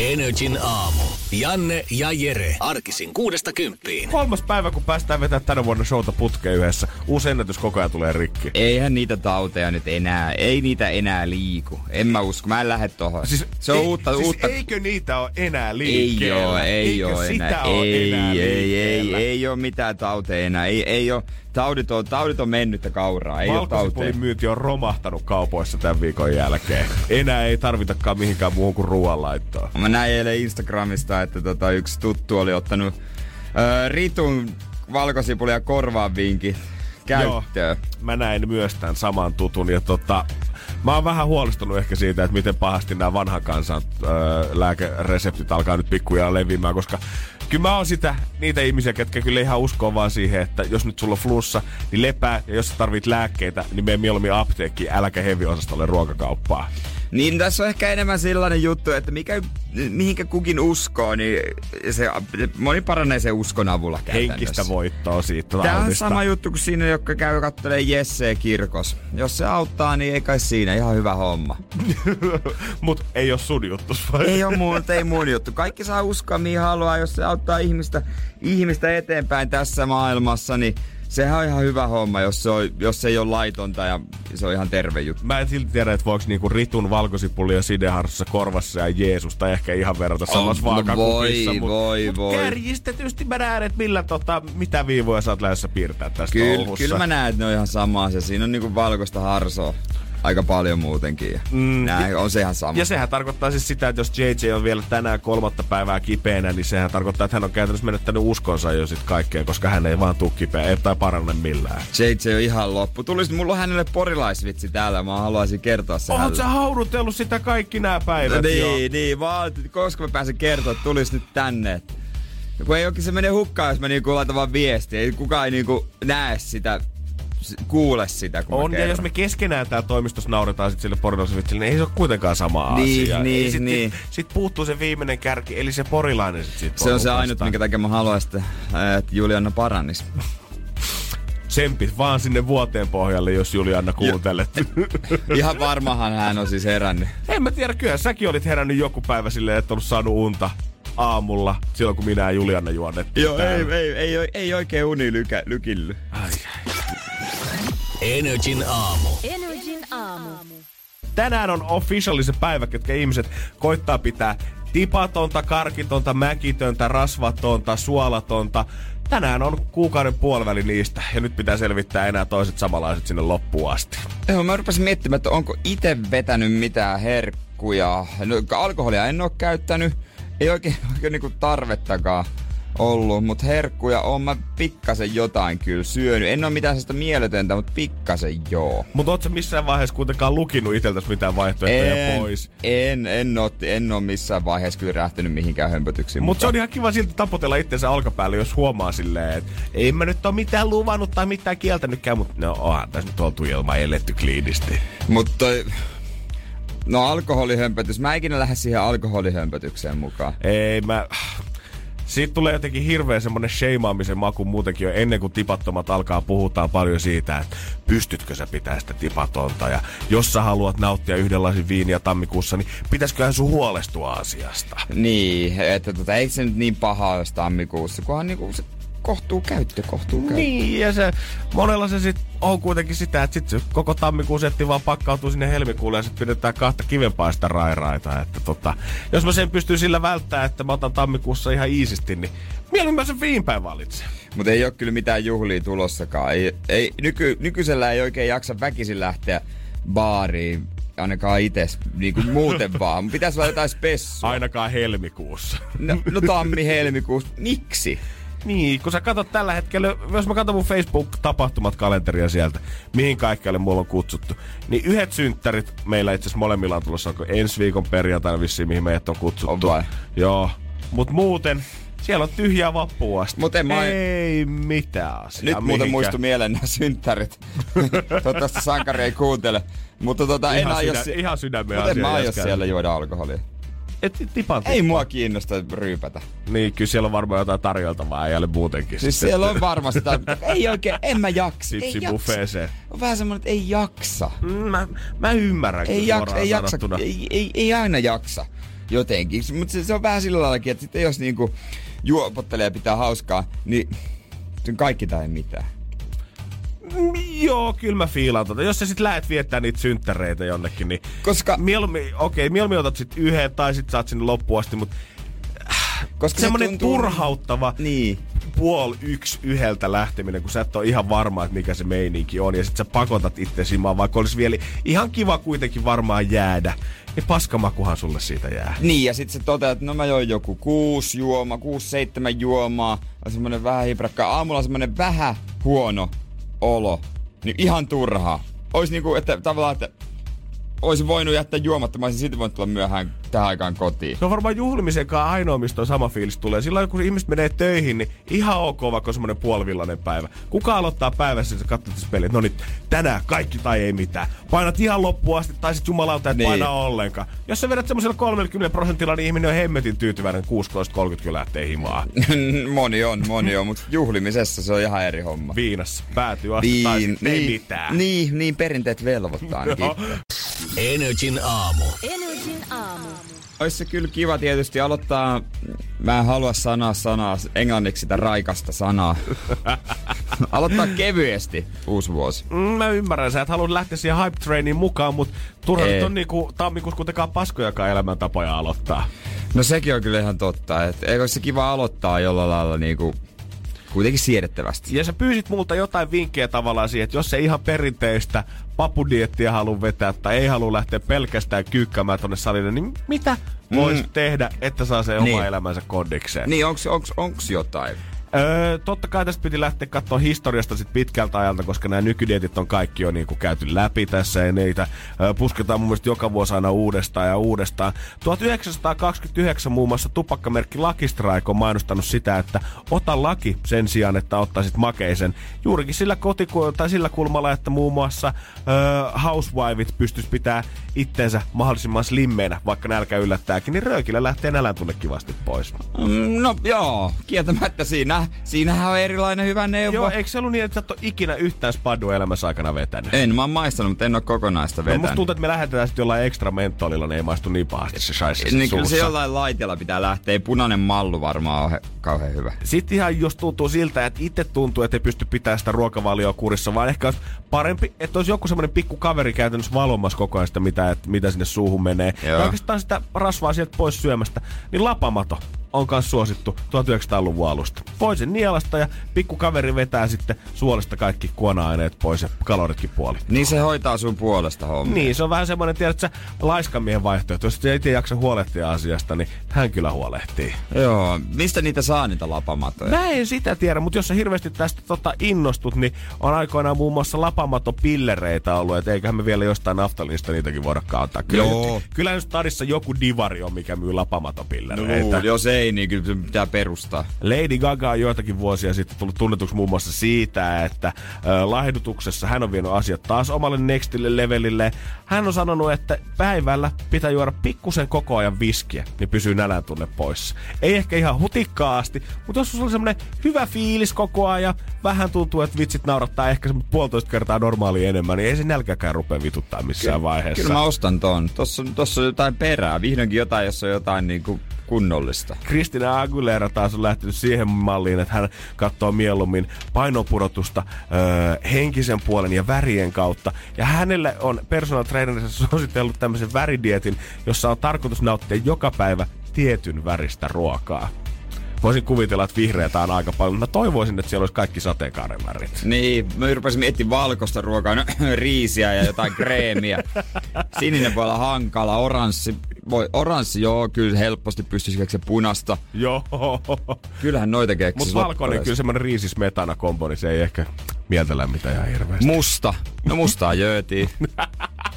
Energin aamu. Janne ja Jere. Arkisin kuudesta kymppiin. Kolmas päivä, kun päästään vetämään tänä vuonna showta putkeen yhdessä. Uusi ennätys koko ajan tulee rikki. Eihän niitä tauteja nyt enää, ei niitä enää liiku. En mä usko, mä en lähde tohon. Siis, se on ei, uutta, siis uutta. eikö niitä ole enää Ei liikkeellä? oo, ei Eikö oo sitä enää. ole ei, enää ei, ei, liikkeellä? ei oo mitään tauteja enää. Ei, ei oo. Taudit on, taudit on mennyttä kauraa, ei. Valkosipulin myynti on romahtanut kaupoissa tämän viikon jälkeen. Enää ei tarvitakaan mihinkään muuhun kuin ruoanlaittoon. Mä näin eilen Instagramista, että tota, yksi tuttu oli ottanut ö, Ritun valkosipulia korvaan vinkin käyttöön. Mä näin myös tämän saman tutun ja tota, mä oon vähän huolestunut ehkä siitä, että miten pahasti nämä vanhan kansan öö, lääkereseptit alkaa nyt pikkuja leviämään, koska kyllä mä oon sitä, niitä ihmisiä, ketkä kyllä ihan uskoo vaan siihen, että jos nyt sulla on flussa, niin lepää, ja jos sä tarvit lääkkeitä, niin mene mieluummin apteekkiin, äläkä heviosastolle ruokakauppaa. Niin tässä on ehkä enemmän sellainen juttu, että mikä, mihinkä kukin uskoo, niin se, moni paranee sen uskon avulla käytännössä. Henkistä voittoa siitä Tämä on sama juttu kuin siinä, jotka käy kattelee Jesseä kirkos. Jos se auttaa, niin ei kai siinä. Ihan hyvä homma. Mut ei oo sun juttus vai? Ei ole mun, ei mun juttu. Kaikki saa uskoa mihin haluaa, jos se auttaa ihmistä, ihmistä eteenpäin tässä maailmassa, niin sehän on ihan hyvä homma, jos se, on, jos se ei ole laitonta ja se on ihan terve juttu. Mä en silti tiedä, että voiko niinku Ritun valkosipuli ja korvassa ja Jeesusta ehkä ihan verrata samassa no vaakakupissa. voi, voi, mut voi. Kärjistetysti mä näen, että millä tota, mitä viivoja sä oot lähdössä piirtää tästä Kyllä, kyllä mä näen, että ne on ihan sama asia. Siinä on niinku valkoista harsoa aika paljon muutenkin. Mm, Näin, on se ihan sama. Ja sehän tarkoittaa siis sitä, että jos JJ on vielä tänään kolmatta päivää kipeänä, niin sehän tarkoittaa, että hän on käytännössä menettänyt uskonsa jo sit kaikkeen, koska hän ei vaan tuu kipeä, ei tai paranne millään. JJ on ihan loppu. Tulis, mulla on hänelle porilaisvitsi täällä, mä haluaisin kertoa sen Oot hänelle. sä haudutellut sitä kaikki nämä päivät No jo? niin, niin, vaan koska mä pääsen kertoa, että tulis nyt tänne. Kun ei oikein se menee hukkaan, jos mä niinku laitan vaan viestiä. Ei kukaan ei niinku näe sitä, kuule sitä, kun On, ja jos me keskenään täällä toimistossa nauretaan sit sille porilaisvitsille, niin ei se ole kuitenkaan sama Niin, asia. niin, Ei sit, niin. Sit, sit puuttuu se viimeinen kärki, eli se porilainen sit siitä Se on se ainut, minkä takia mä haluaisin, että, Juliana parannis. Tsempit vaan sinne vuoteen pohjalle, jos Julianna kuuntelet. Ihan varmahan hän on siis herännyt. en mä tiedä, kyllä säkin olit herännyt joku päivä silleen, että ollut saanut unta aamulla, silloin kun minä ja Julianna juonnettiin Joo, ei, ei, ei, ei, ei oikein uni lykä, lykilly. Ai, Energin aamu. Energin aamu. Tänään on officially se päivä, ketkä ihmiset koittaa pitää tipatonta, karkitonta, mäkitöntä, rasvatonta, suolatonta. Tänään on kuukauden puoliväli niistä ja nyt pitää selvittää enää toiset samanlaiset sinne loppuun asti. Joo, mä rupesin miettimään, että onko itse vetänyt mitään herkkuja. No, alkoholia en oo käyttänyt. Ei oikein, oikein niinku tarvettakaan ollut, mutta herkkuja on mä pikkasen jotain kyllä syönyt. En oo mitään sellaista mieletöntä, mutta pikkasen joo. Mutta ootko missään vaiheessa kuitenkaan lukinut itseltäsi mitään vaihtoehtoja En, pois? en, en, oo, en oo missään vaiheessa kyllä rähtynyt mihinkään hömpötyksiin. Mutta se on ihan kiva silti tapotella itsensä alkapäälle, jos huomaa silleen, että ei mä nyt ole mitään luvannut tai mitään kieltänytkään, mutta no onhan tässä nyt oltu ilman eletty kliinisti. Mutta toi... No alkoholihömpötys. Mä ikinä lähde siihen alkoholihömpötykseen mukaan. Ei mä... Siitä tulee jotenkin hirveä semmonen sheimaamisen maku muutenkin jo ennen kuin tipattomat alkaa puhutaan paljon siitä, että pystytkö sä pitää sitä tipatonta ja jos sä haluat nauttia yhdenlaisen viiniä tammikuussa, niin pitäisiköhän sun huolestua asiasta. Niin, että tota, eikö se nyt niin paha olisi tammikuussa, kunhan niinku se kohtuu käyttö, kohtuu käyttö. Niin, ja se, monella se sit on kuitenkin sitä, että sit se koko tammikuun setti vaan pakkautuu sinne helmikuulle ja sit pidetään kahta kivenpaista rairaita. Että tota, jos mä sen pystyn sillä välttämään, että mä otan tammikuussa ihan iisisti, niin mieluummin mä sen viinpäin valitsen. Mutta ei ole kyllä mitään juhlia tulossakaan. Ei, ei, nyky, nykyisellä ei oikein jaksa väkisin lähteä baariin, ainakaan itse, niinku muuten vaan. Pitäisi olla jotain spessua. Ainakaan helmikuussa. No, no tammi, helmikuussa. Miksi? Niin, kun sä katsot tällä hetkellä, jos mä katson mun Facebook-tapahtumat kalenteria sieltä, mihin kaikkialle mulla on kutsuttu, niin yhdet synttärit meillä itse asiassa molemmilla on tulossa onko ensi viikon perjantaina vissiin, mihin meidät on kutsuttu. On vai? Joo. Mut muuten, siellä on tyhjää vappuun asti. Mut en mä- Ei mitään asiaa. Nyt muuten mihinkään. muistu mieleen nämä synttärit. Toivottavasti sankari ei kuuntele. Mutta tota, en Ihan, aio, sydä, ihan sydämen Mut en mä aio siellä juoda alkoholia. Et tipan Ei mua kiinnosta ryypätä. Niin, kyllä siellä on varmaan jotain tarjoltavaa äijälle muutenkin. Siis sitten. siellä on varmasti, tai ei oikein, en mä jaksa. Ei Sipsi jaksa. buffeeseen. On vähän semmonen, että ei jaksa. Mm, Mä, mä ymmärrän Ei, kyllä jaksa, ei, jaksa ei, ei, ei, aina jaksa jotenkin. Mutta se, se, on vähän sillä laillakin, että sitten jos niinku juopottelee ja pitää hauskaa, niin kaikki tai mitään. Joo, kyllä mä fiilaan tota. Jos sä sit lähet viettää niitä synttäreitä jonnekin, niin... Koska- Mieluummin, okei, okay, mieluummin otat sit yhden tai sit saat sinne loppuun asti, mut Koska semmonen se tuntuu... turhauttava Niin. puol yksi yhdeltä lähteminen, kun sä et ole ihan varma, että mikä se meininki on, ja sit sä pakotat itse simaan, vaikka olisi vielä ihan kiva kuitenkin varmaan jäädä, niin paskamakuhan sulle siitä jää. Niin, ja sitten se toteaa, että no mä join joku kuusi juomaa, kuusi, seitsemän juomaa, on semmonen vähän hiprakka. Aamulla on semmonen vähän huono olo. Niin ihan turhaa. Ois niinku, että tavallaan, että olisin voinut jättää juomatta, mä olisin silti voinut tulla myöhään tähän aikaan kotiin. Se on varmaan juhlimisen kanssa ainoa, mistä on sama fiilis tulee. Silloin kun ihmiset menee töihin, niin ihan ok, vaikka on semmoinen puolivillainen päivä. Kuka aloittaa päivässä, että katsot tässä peliä, että no niin, tänään kaikki tai ei mitään. Painat ihan loppuun asti, tai sit jumalauta, et Niin. paina ollenkaan. Jos sä vedät semmoisella 30 prosentilla, niin ihminen on hemmetin tyytyväinen 16.30, kun lähtee himaan. moni on, moni on, mutta juhlimisessa se on ihan eri homma. Viinassa päätyy asti, tai sit ei mitään. niin, niin, perinteet velvoittaa ainakin. Joo. Energin aamu. Energin aamu. Olisi se kyllä kiva tietysti aloittaa, mä en halua sanoa sanaa, englanniksi sitä raikasta sanaa. aloittaa kevyesti uusi vuosi. Mm, mä ymmärrän, sä et halua lähteä siihen hype trainiin mukaan, mutta turha Ei. nyt on niinku tammikuussa kuitenkaan paskojakaan elämäntapoja aloittaa. No sekin on kyllä ihan totta, että eikö se kiva aloittaa jollain lailla niinku kuitenkin siedettävästi. Ja sä pyysit multa jotain vinkkejä tavallaan siihen, että jos se ihan perinteistä papudiettiä halua vetää tai ei halua lähteä pelkästään kyykkäämään tonne salille, niin mitä voisi tehdä, että saa se Niin. oma elämänsä kondikseen? Niin, onks, onks, onks jotain? Öö, totta kai tästä piti lähteä katsoa historiasta sit pitkältä ajalta, koska nämä nykydietit on kaikki jo niinku käyty läpi tässä ja niitä öö, pusketaan mun mielestä joka vuosi aina uudestaan ja uudestaan. 1929 muun muassa tupakkamerkki Lucky Strike on mainostanut sitä, että ota laki sen sijaan, että ottaisit makeisen. Juurikin sillä, kotiku- tai sillä kulmalla, että muun muassa öö, housewiveit pystyisi pitää itsensä mahdollisimman slimmeinä, vaikka nälkä yllättääkin, niin röökillä lähtee nälän tunne kivasti pois. Mm, No joo, kieltämättä siinä, siinähän on erilainen hyvä neuvo. Joo, eikö se ollut niin, että sä et ole ikinä yhtään spadua elämässä aikana vetänyt? En mä oon maistanut, mutta en oo kokonaista No, vetänyt. musta tuntuu, että me lähetetään sitten jollain ekstra mentolilla, niin ei maistu niin pahasti se shaisi niin kyllä se jollain laitella pitää lähteä. Punainen mallu varmaan ole he- kauhean hyvä. Sitten ihan jos tuntuu siltä, että itse tuntuu, että ei pysty pitämään sitä ruokavalioa kurissa, vaan ehkä olisi parempi, että olisi joku semmoinen pikku kaveri käytännössä valvomassa koko ajan sitä, mitä, että, mitä sinne suuhun menee. Joo. Ja oikeastaan sitä rasvaa sieltä pois syömästä. Niin lapamato on myös suosittu 1900-luvun alusta. Voi sen nielasta ja pikku kaveri vetää sitten suolesta kaikki kuona-aineet pois ja kaloritkin puoli. Niin se hoitaa sun puolesta homma. Niin, se on vähän semmoinen, tiedätkö, sä, laiskan miehen vaihtoehto. Jos ei itse jaksa huolehtia asiasta, niin hän kyllä huolehtii. Joo, mistä niitä saa niitä lapamatoja? Mä en sitä tiedä, mutta jos sä hirveästi tästä tota innostut, niin on aikoinaan muun muassa lapamatopillereitä ollut, että eiköhän me vielä jostain naftalinista niitäkin voida kauttaa. Kyllä, Joo. kyllä nyt stadissa joku divari on, mikä myy lapamatopillereitä. No, jos ei, niin kyllä se pitää perustaa. Lady Gaga on joitakin vuosia sitten tullut tunnetuksi muun muassa siitä, että ö, lahdutuksessa hän on vienyt asiat taas omalle nextille levelille. Hän on sanonut, että päivällä pitää juoda pikkusen koko ajan viskiä, niin pysyy nälän tunne poissa. Ei ehkä ihan hutikkaasti, mutta jos sulla on semmonen hyvä fiilis koko ajan, vähän tuntuu, että vitsit naurattaa ehkä semmoinen puolitoista kertaa normaalia enemmän, niin ei se nälkäkään rupea vituttaa missään vaiheessa. Kyllä mä ostan ton. Tossa, tossa on jotain perää. Vihdoinkin jotain, jossa on jotain niinku kunnollista. Kristina Aguilera taas on lähtenyt siihen malliin, että hän katsoo mieluummin painopudotusta öö, henkisen puolen ja värien kautta. Ja hänelle on personal trainerissa suositellut tämmöisen väridietin, jossa on tarkoitus nauttia joka päivä tietyn väristä ruokaa. Voisin kuvitella, että vihreätä on aika paljon, mutta mä toivoisin, että siellä olisi kaikki sateenkaaren värit. Niin, mä rupesin miettimään valkoista ruokaa, no, riisiä ja jotain kreemiä. Sininen voi olla hankala, oranssi, voi, oranssi joo, kyllä helposti pystyisi keksiä punasta. Joo. Kyllähän noita keksisi. Mutta valkoinen, kyllä semmoinen riisismetana kombo, niin se ei ehkä mieltä lämmitä ihan hirveästi. Musta. No mustaa jöötiin.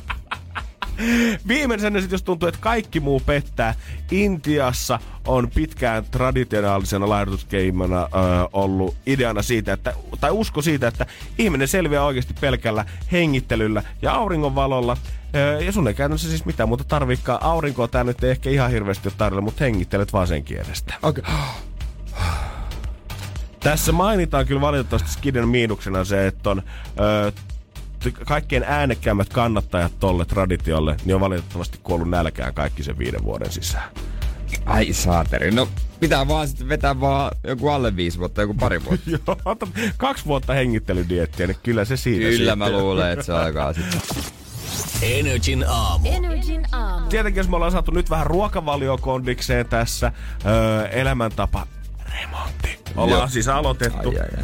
Viimeisenä sitten, jos tuntuu, että kaikki muu pettää, Intiassa on pitkään traditionaalisena laihdutuskeimona ö, ollut ideana siitä, että, tai usko siitä, että ihminen selviää oikeasti pelkällä hengittelyllä ja auringonvalolla. Ja sun ei käytännössä siis mitään muuta tarviikaan. Aurinkoa tää nyt ei ehkä ihan hirveästi ole tarjolla, mutta hengittelet vaan sen kielestä. Okay. Tässä mainitaan kyllä valitettavasti Skiden miinuksena se, että on ö, kaikkein äänekkäimmät kannattajat tolle traditiolle, niin on valitettavasti kuollut nälkään kaikki sen viiden vuoden sisään. Ai saateri. No pitää vaan sitten vetää vaan joku alle viisi vuotta, joku pari vuotta. Joo, ota kaksi vuotta hengittelydiettiä, niin kyllä se siinä Kyllä sitten. mä luulen, että se alkaa sitten. Energin aamu. Energin aamu. Tietenkin jos me ollaan saatu nyt vähän ruokavaliokondikseen tässä, öö, elämäntapa remontti. Ollaan Joo. siis aloitettu. Ai, ai, ai.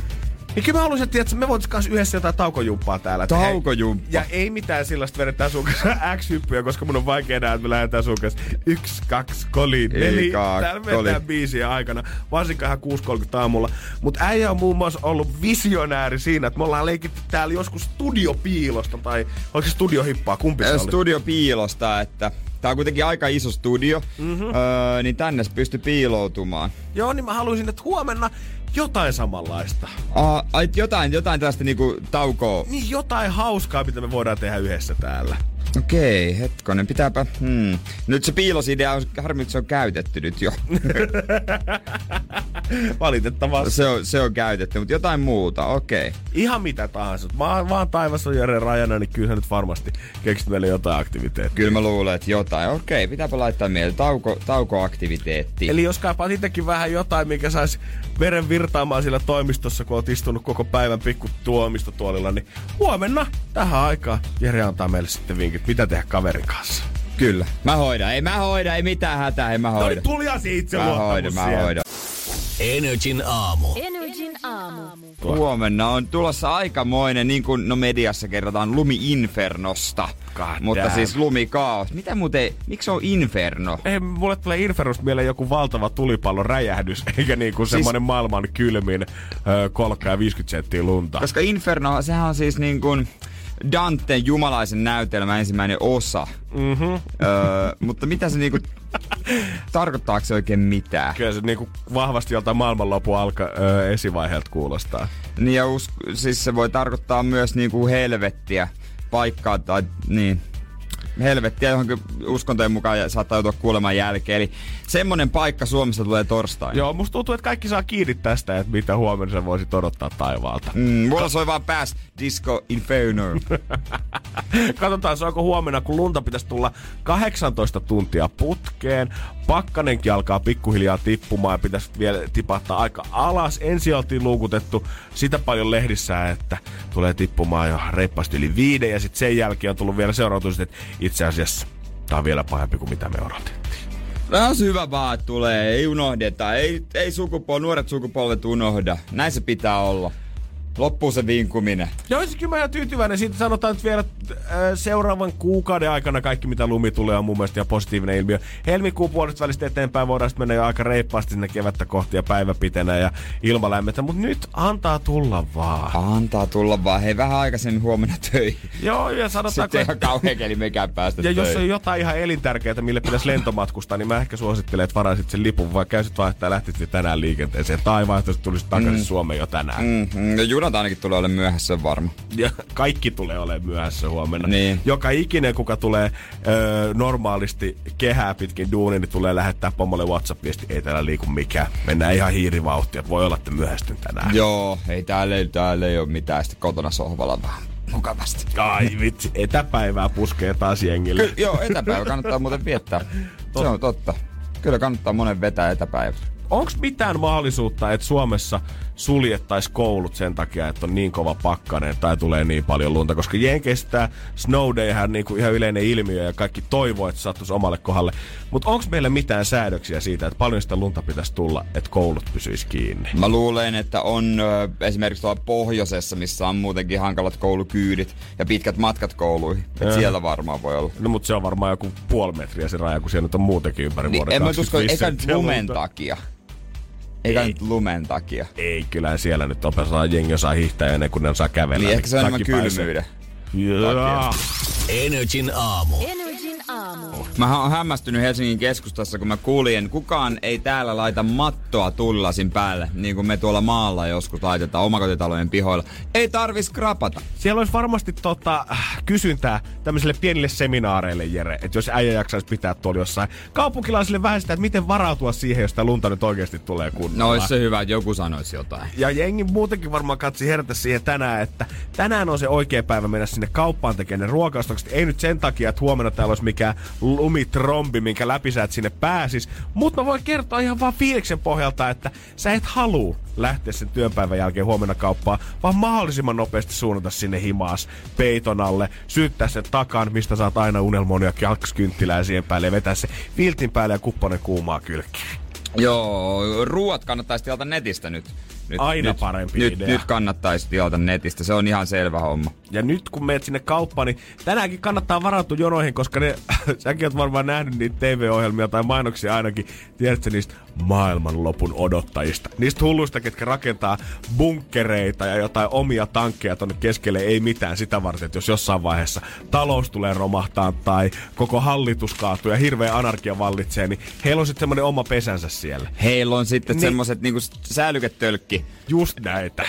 Niin kyllä mä haluaisin, että me voitaisiin kanssa yhdessä jotain taukojumppaa täällä. Taukojumppa. Ja ei mitään sellaista vedetään sun kanssa X-hyppyä, koska mun on vaikea nähdä, että me lähdetään sun kanssa yksi, kaksi, koli, neli. Täällä koli. biisiä aikana, varsinkaan ihan 6.30 aamulla. Mutta äijä on muun muassa ollut visionääri siinä, että me ollaan leikitty täällä joskus studiopiilosta, tai oliko se studiohippaa, kumpi se Ö, oli? Studio piilosta, että tää on kuitenkin aika iso studio, mm-hmm. öö, niin tänne se pystyy piiloutumaan. Joo, niin mä haluaisin, että huomenna jotain samanlaista. Ah, ai, jotain, jotain tästä niinku taukoa. Niin jotain hauskaa, mitä me voidaan tehdä yhdessä täällä. Okei, hetkonen, pitääpä... Hmm. Nyt se piilosidea on, harmi, että se on käytetty nyt jo. Valitettavasti. se, on, se on käytetty, mutta jotain muuta, okei. Ihan mitä tahansa. Mä oon vaan taivassa Jere rajana, niin kyllä nyt varmasti keksit meille jotain aktiviteettia. Kyllä mä luulen, että jotain. Okei, pitääpä laittaa mieleen. Tauko, taukoaktiviteetti. Eli jos kaipaat itsekin vähän jotain, mikä saisi veren virtaamaan siellä toimistossa, kun oot istunut koko päivän pikku tuomistotuolilla, niin huomenna tähän aikaan Jere antaa meille sitten vinkit, mitä tehdä kaverin kanssa. Kyllä. Mä hoidan. Ei mä hoida, ei mitään hätää, ei mä No hoida. niin, tuli se itse Mä hoidan, mä hoidan. Energin aamu. Energin aamu. Huomenna on tulossa aikamoinen, niin kuin no mediassa kerrotaan, lumi-infernosta. God Mutta damn. siis lumikaos. Mitä muuten, miksi on inferno? Ei, mulle tulee Infernosta mieleen joku valtava tulipallon räjähdys, eikä niinku Siis- semmonen maailman kylmin ö, kolkka ja 50 senttiä lunta. Koska inferno, sehän on siis niin kuin Danten jumalaisen näytelmä ensimmäinen osa. Mm-hmm. Öö, mutta mitä se niinku, tarkoittaako se oikein mitään? Kyllä se niinku vahvasti joltain maailmanlopun alka, ö, esivaiheelta kuulostaa. Niin ja us, siis se voi tarkoittaa myös niinku helvettiä, paikkaa tai niin. Helvettiä johonkin uskontojen mukaan saattaa joutua kuoleman jälkeen. Eli semmonen paikka Suomessa tulee torstaina. Joo, musta tuntuu, että kaikki saa kiinni tästä, että mitä huomenna sä voisit odottaa taivaalta. Mm, mulla soi vaan pääs Disco Inferno. Katsotaan, saako huomenna, kun lunta pitäisi tulla 18 tuntia putkeen. Pakkanenkin alkaa pikkuhiljaa tippumaan ja pitäisi vielä tipahtaa aika alas. Ensin oltiin luukutettu sitä paljon lehdissä, että tulee tippumaan jo reippaasti yli viiden. Ja sitten sen jälkeen on tullut vielä seurautus, että itse asiassa tämä on vielä pahempi kuin mitä me odotettiin. Tämä on hyvä vaan, tulee. Ei unohdeta. Ei, ei sukupol, nuoret sukupolvet unohda. Näin se pitää olla. Loppuu se vinkuminen. Joo, siis kyllä mä ihan tyytyväinen. Siitä sanotaan nyt vielä äh, seuraavan kuukauden aikana kaikki, mitä lumi tulee, on mun mielestä ihan positiivinen ilmiö. Helmikuun puolesta välistä eteenpäin voidaan mennä jo aika reippaasti sinne kevättä kohti ja päivä pitenee ja ilma lämmetä. Mutta nyt antaa tulla vaan. Antaa tulla vaan. Hei, vähän aikaisemmin huomenna töihin. Joo, ja sanotaanko... Sitten ihan kauhean keli mekään päästä ja jos töihin. on jotain ihan elintärkeää, mille pitäisi lentomatkustaa, niin mä ehkä suosittelen, että varaisit sen lipun, vai käysit vaihtaa ja lähtisit tänään liikenteeseen. Tai vaihtoehtoisesti tulisit takaisin mm. Suomeen jo tänään. Mm. Mm, junat ainakin tulee olemaan myöhässä, varma. Ja kaikki tulee olemaan myöhässä huomenna. Niin. Joka ikinen, kuka tulee ö, normaalisti kehää pitkin duunin, niin tulee lähettää pomolle WhatsApp-viesti. Ei täällä liiku mikään. Mennään ihan hiirivauhtia. Voi olla, että myöhästyn tänään. Joo, ei täällä, ei- täällä ei ole mitään. Sitten kotona sohvalla vähän mukavasti. Ai vitsi, etäpäivää puskee taas jengille. Ky- joo, etäpäivä kannattaa muuten viettää. Se on totta. Kyllä kannattaa monen vetää etäpäivä. onko mitään mahdollisuutta, että Suomessa suljettaisiin koulut sen takia, että on niin kova pakkanen tai tulee niin paljon lunta? Koska Jenkeissä tämä snow day on niinku ihan yleinen ilmiö ja kaikki toivoo, että sattuisi omalle kohdalle. Mutta onko meillä mitään säädöksiä siitä, että paljon sitä lunta pitäisi tulla, että koulut pysyisi kiinni? Mä luulen, että on ö, esimerkiksi tuolla pohjoisessa, missä on muutenkin hankalat koulukyydit ja pitkät matkat kouluihin. Et Joo. siellä varmaan voi olla. No mutta se on varmaan joku puoli metriä se raja, kun siellä nyt on muutenkin ympäri Niin, vuoden en mä usko, 25 eikä nyt senttiä lumen takia. Eikä Ei. nyt lumen takia. Ei, kyllä siellä nyt opetetaan jengi osaa hiihtää ennen kuin ne osaa kävellä. Niin ehkä se on enemmän kylmyyden. Energin aamu. Energin aamu. Mä oon hämmästynyt Helsingin keskustassa, kun mä kuulin, kukaan ei täällä laita mattoa tullasin päälle, niin kuin me tuolla maalla joskus laitetaan omakotitalojen pihoilla. Ei tarvi skrapata. Siellä olisi varmasti tota, kysyntää tämmöisille pienille seminaareille, Jere, että jos äijä jaksaisi pitää tuolla jossain kaupunkilaisille vähän sitä, että miten varautua siihen, jos tämä lunta nyt oikeasti tulee kunnolla. No olisi se hyvä, että joku sanoisi jotain. Ja jengi muutenkin varmaan katsi herätä siihen tänään, että tänään on se oikea päivä mennä sinne kauppaan tekemään ne ruokaostokset. Ei nyt sen takia, että huomenna täällä olisi mikään lumitrombi, minkä läpi sä et sinne pääsis. Mutta mä voin kertoa ihan vaan fiiliksen pohjalta, että sä et halua lähteä sen työpäivän jälkeen huomenna kauppaan, vaan mahdollisimman nopeasti suunnata sinne himaas peiton alle, syyttää sen takan, mistä saat aina unelmoon ja kaksi kynttilää siihen päälle ja vetää se viltin päälle ja kupponen kuumaa kylkiä. Joo, ruuat kannattaisi tilata netistä nyt. Nyt Aina nyt, parempi nyt, idea. Nyt kannattaisi tilata netistä, se on ihan selvä homma. Ja nyt kun meet sinne kauppaan, niin tänäänkin kannattaa varautua jonoihin, koska ne, säkin oot varmaan nähnyt niitä TV-ohjelmia tai mainoksia ainakin, tiedätkö niistä maailmanlopun odottajista. Niistä hulluista, ketkä rakentaa bunkkereita ja jotain omia tankkeja tonne keskelle, ei mitään sitä varten, että jos jossain vaiheessa talous tulee romahtaa tai koko hallitus kaatuu ja hirveä anarkia vallitsee, niin heillä on sitten semmoinen oma pesänsä siellä. Heillä on sitten Niin. semmoset niinku Just näitä.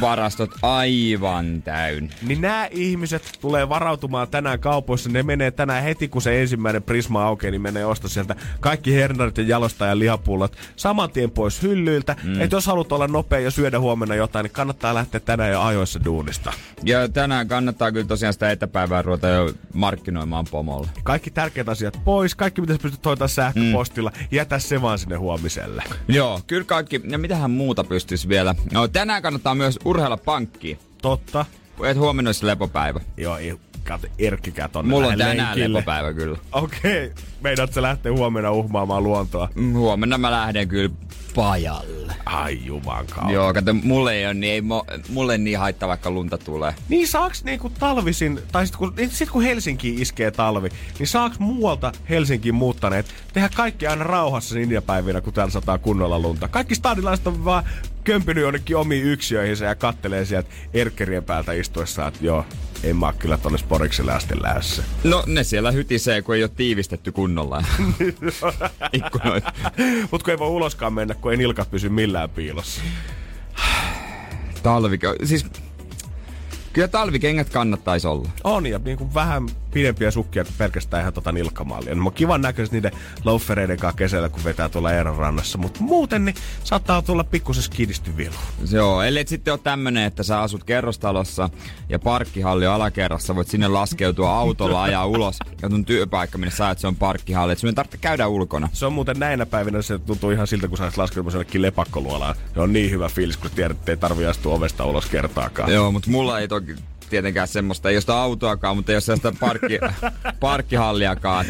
varastot aivan täynnä. Niin nämä ihmiset tulee varautumaan tänään kaupoissa. Ne menee tänään heti, kun se ensimmäinen prisma aukeaa, niin menee ostaa sieltä kaikki hernarit ja jalostajan lihapullat saman tien pois hyllyiltä. Mm. Että jos haluat olla nopea ja syödä huomenna jotain, niin kannattaa lähteä tänään jo ajoissa duunista. Ja tänään kannattaa kyllä tosiaan sitä etäpäivää ruveta jo markkinoimaan pomolle. Kaikki tärkeät asiat pois, kaikki mitä sä pystyt hoitamaan sähköpostilla, mm. jätä se vaan sinne huomiselle. Joo, kyllä kaikki. Ja mitähän muuta pystyisi vielä? No, tänään kannattaa myös urheilla pankkiin. Totta. Et huomenna olisi lepopäivä. Joo, ei kato Erkkikää tonne Mulla on tänään lenkille. lepopäivä kyllä. Okei, okay. meidät se lähtee huomenna uhmaamaan luontoa. Mm, Huomenna mä lähden kyllä pajalle. Ai juman kautta. Joo, kato, mulle ei, ole, niin, ei mo, mulle niin haittaa, vaikka lunta tulee. Niin saaks niinku talvisin, tai sit kun, sit kun Helsinki iskee talvi, niin saaks muualta Helsinkiin muuttaneet tehdä kaikki aina rauhassa niinä päivinä, kun täällä sataa kunnolla lunta. Kaikki stadilaiset on vaan kömpynyt jonnekin omiin yksiöihinsä ja kattelee sieltä erkkerien päältä istuessaan, että joo, en mä kyllä tonne Sporikselle asti lähdössä. No, ne siellä hytisee, kun ei ole tiivistetty kunnolla. Ikkunoita. Mut kun ei voi uloskaan mennä, kun ei nilkat pysy millään piilossa. Talvike... Siis... Kyllä talvikengät kannattaisi olla. On, ja niin kuin vähän pidempiä sukkia kuin pelkästään ihan tota nilkkamaalia. No, kivan näköiset niiden loafereiden kanssa kesällä, kun vetää tuolla Eeron rannassa. Mutta muuten niin saattaa tulla pikkusen skidisty vilu. Joo, ellei sitten ole tämmönen, että sä asut kerrostalossa ja parkkihalli on alakerrassa, voit sinne laskeutua autolla, ajaa ulos ja sun työpaikka, minne sä se on parkkihalli. Et sun ei tarvitse käydä ulkona. Se on muuten näinä päivinä, se tuntuu ihan siltä, kun sä laskemaan jonnekin lepakkoluolaan. Se on niin hyvä fiilis, kun tiedät, että ei tarvi astua ovesta ulos kertaakaan. Joo, mutta mulla ei toki tietenkään semmoista, ei ole sitä autoakaan, mutta ei ole sellaista parkki, parkkihalliakaan.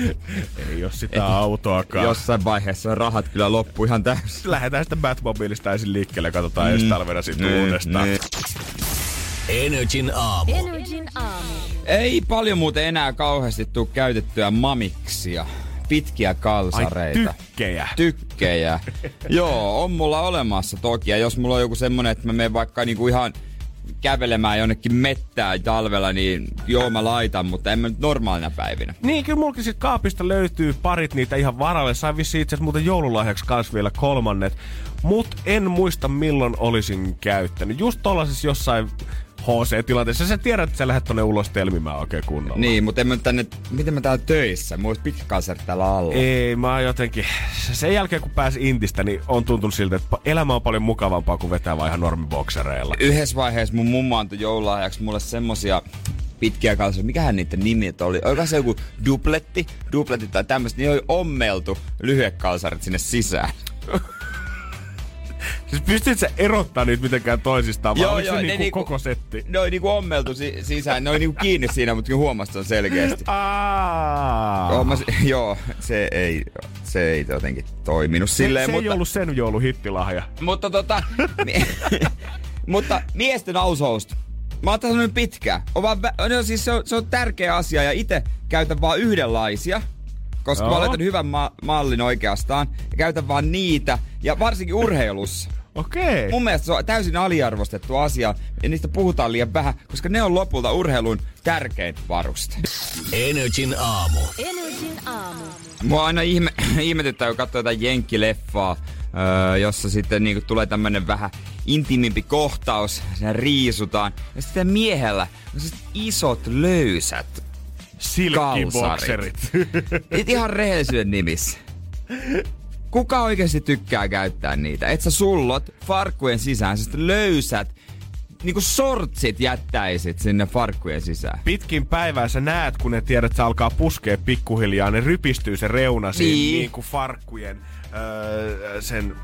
Ei ole sitä autoakaan. Jos... Jossain vaiheessa rahat kyllä loppu ihan täysin. Lähdetään sitten Batmobiilista ensin liikkeelle ja katsotaan mm. ensi talvena sitten Niin, uudestaan. niin. Energin aamu. Energin aamu. Ei paljon muuten enää kauheasti tuu käytettyä mamiksia. Pitkiä Ai kalsareita. tykkejä. tykkejä. Joo, on mulla olemassa toki. Ja jos mulla on joku semmonen, että mä menen vaikka niinku ihan kävelemään jonnekin mettään talvella, niin joo mä laitan, mutta en mä nyt normaalina päivinä. Niin, kyllä mulkin sit kaapista löytyy parit niitä ihan varalle. Sain vissi itse asiassa muuten joululahjaksi kans vielä kolmannet. Mut en muista milloin olisin käyttänyt. Just tollasessa jossain HC-tilanteessa. Sä tiedät, että sä lähdet tonne ulos telmimään oikein kunnolla. Niin, mutta en mä tänne, miten mä täällä töissä? Mulla olisi pitkä täällä alla. Ei, mä oon jotenkin... Sen jälkeen kun pääsi Intistä, niin on tuntunut siltä, että elämä on paljon mukavampaa kuin vetää vaan ihan normiboksereilla. Yhdessä vaiheessa mun mummo antoi joululahjaksi mulle semmosia pitkiä kalsareita. Mikähän niiden nimi oli? Oliko se joku dupletti? Dupletti tai tämmöistä. Niin oli ommeltu lyhyet kalsarit sinne sisään. Siis pystyt sä erottaa niitä mitenkään toisistaan, vai Joo, joo, se niinku, niinku- koko setti? Ne oli niinku ommeltu si- sisään, ne oli niinku kiinni siinä, mutta huomasi sen selkeästi. Aa. Joo, mä, se- joo, se ei, se ei jotenkin toiminut se, silleen, se mutta... ei ollut sen joulun hittilahja. Mutta tota... mi- mutta miesten ausousta. Mä oon tässä nyt pitkään. On vaan, no siis se on, se on tärkeä asia ja itse käytän vaan yhdenlaisia. Koska Joo. mä olen hyvän ma- mallin oikeastaan. Ja käytän vaan niitä. Ja varsinkin urheilussa. Okei. Mun mielestä se on täysin aliarvostettu asia. Ja niistä puhutaan liian vähän. Koska ne on lopulta urheilun tärkein varuste. Energin aamu. Energin aamu. Mua aina ihme, ihmetyttää, kun katsoo jotain jenkkileffaa, öö, jossa sitten niinku tulee tämmönen vähän intimimpi kohtaus, siinä riisutaan. Ja sitten miehellä on siis isot löysät. Silkkibokserit. Nyt ihan rehellisyyden nimissä. Kuka oikeasti tykkää käyttää niitä? Et sä sullot farkkujen sisään, siis löysät, niinku sortsit jättäisit sinne farkkujen sisään. Pitkin päivää sä näet, kun ne tiedät, että se alkaa puskea pikkuhiljaa, ne rypistyy se reuna siinä Niin. niin kuin farkkujen öö, sen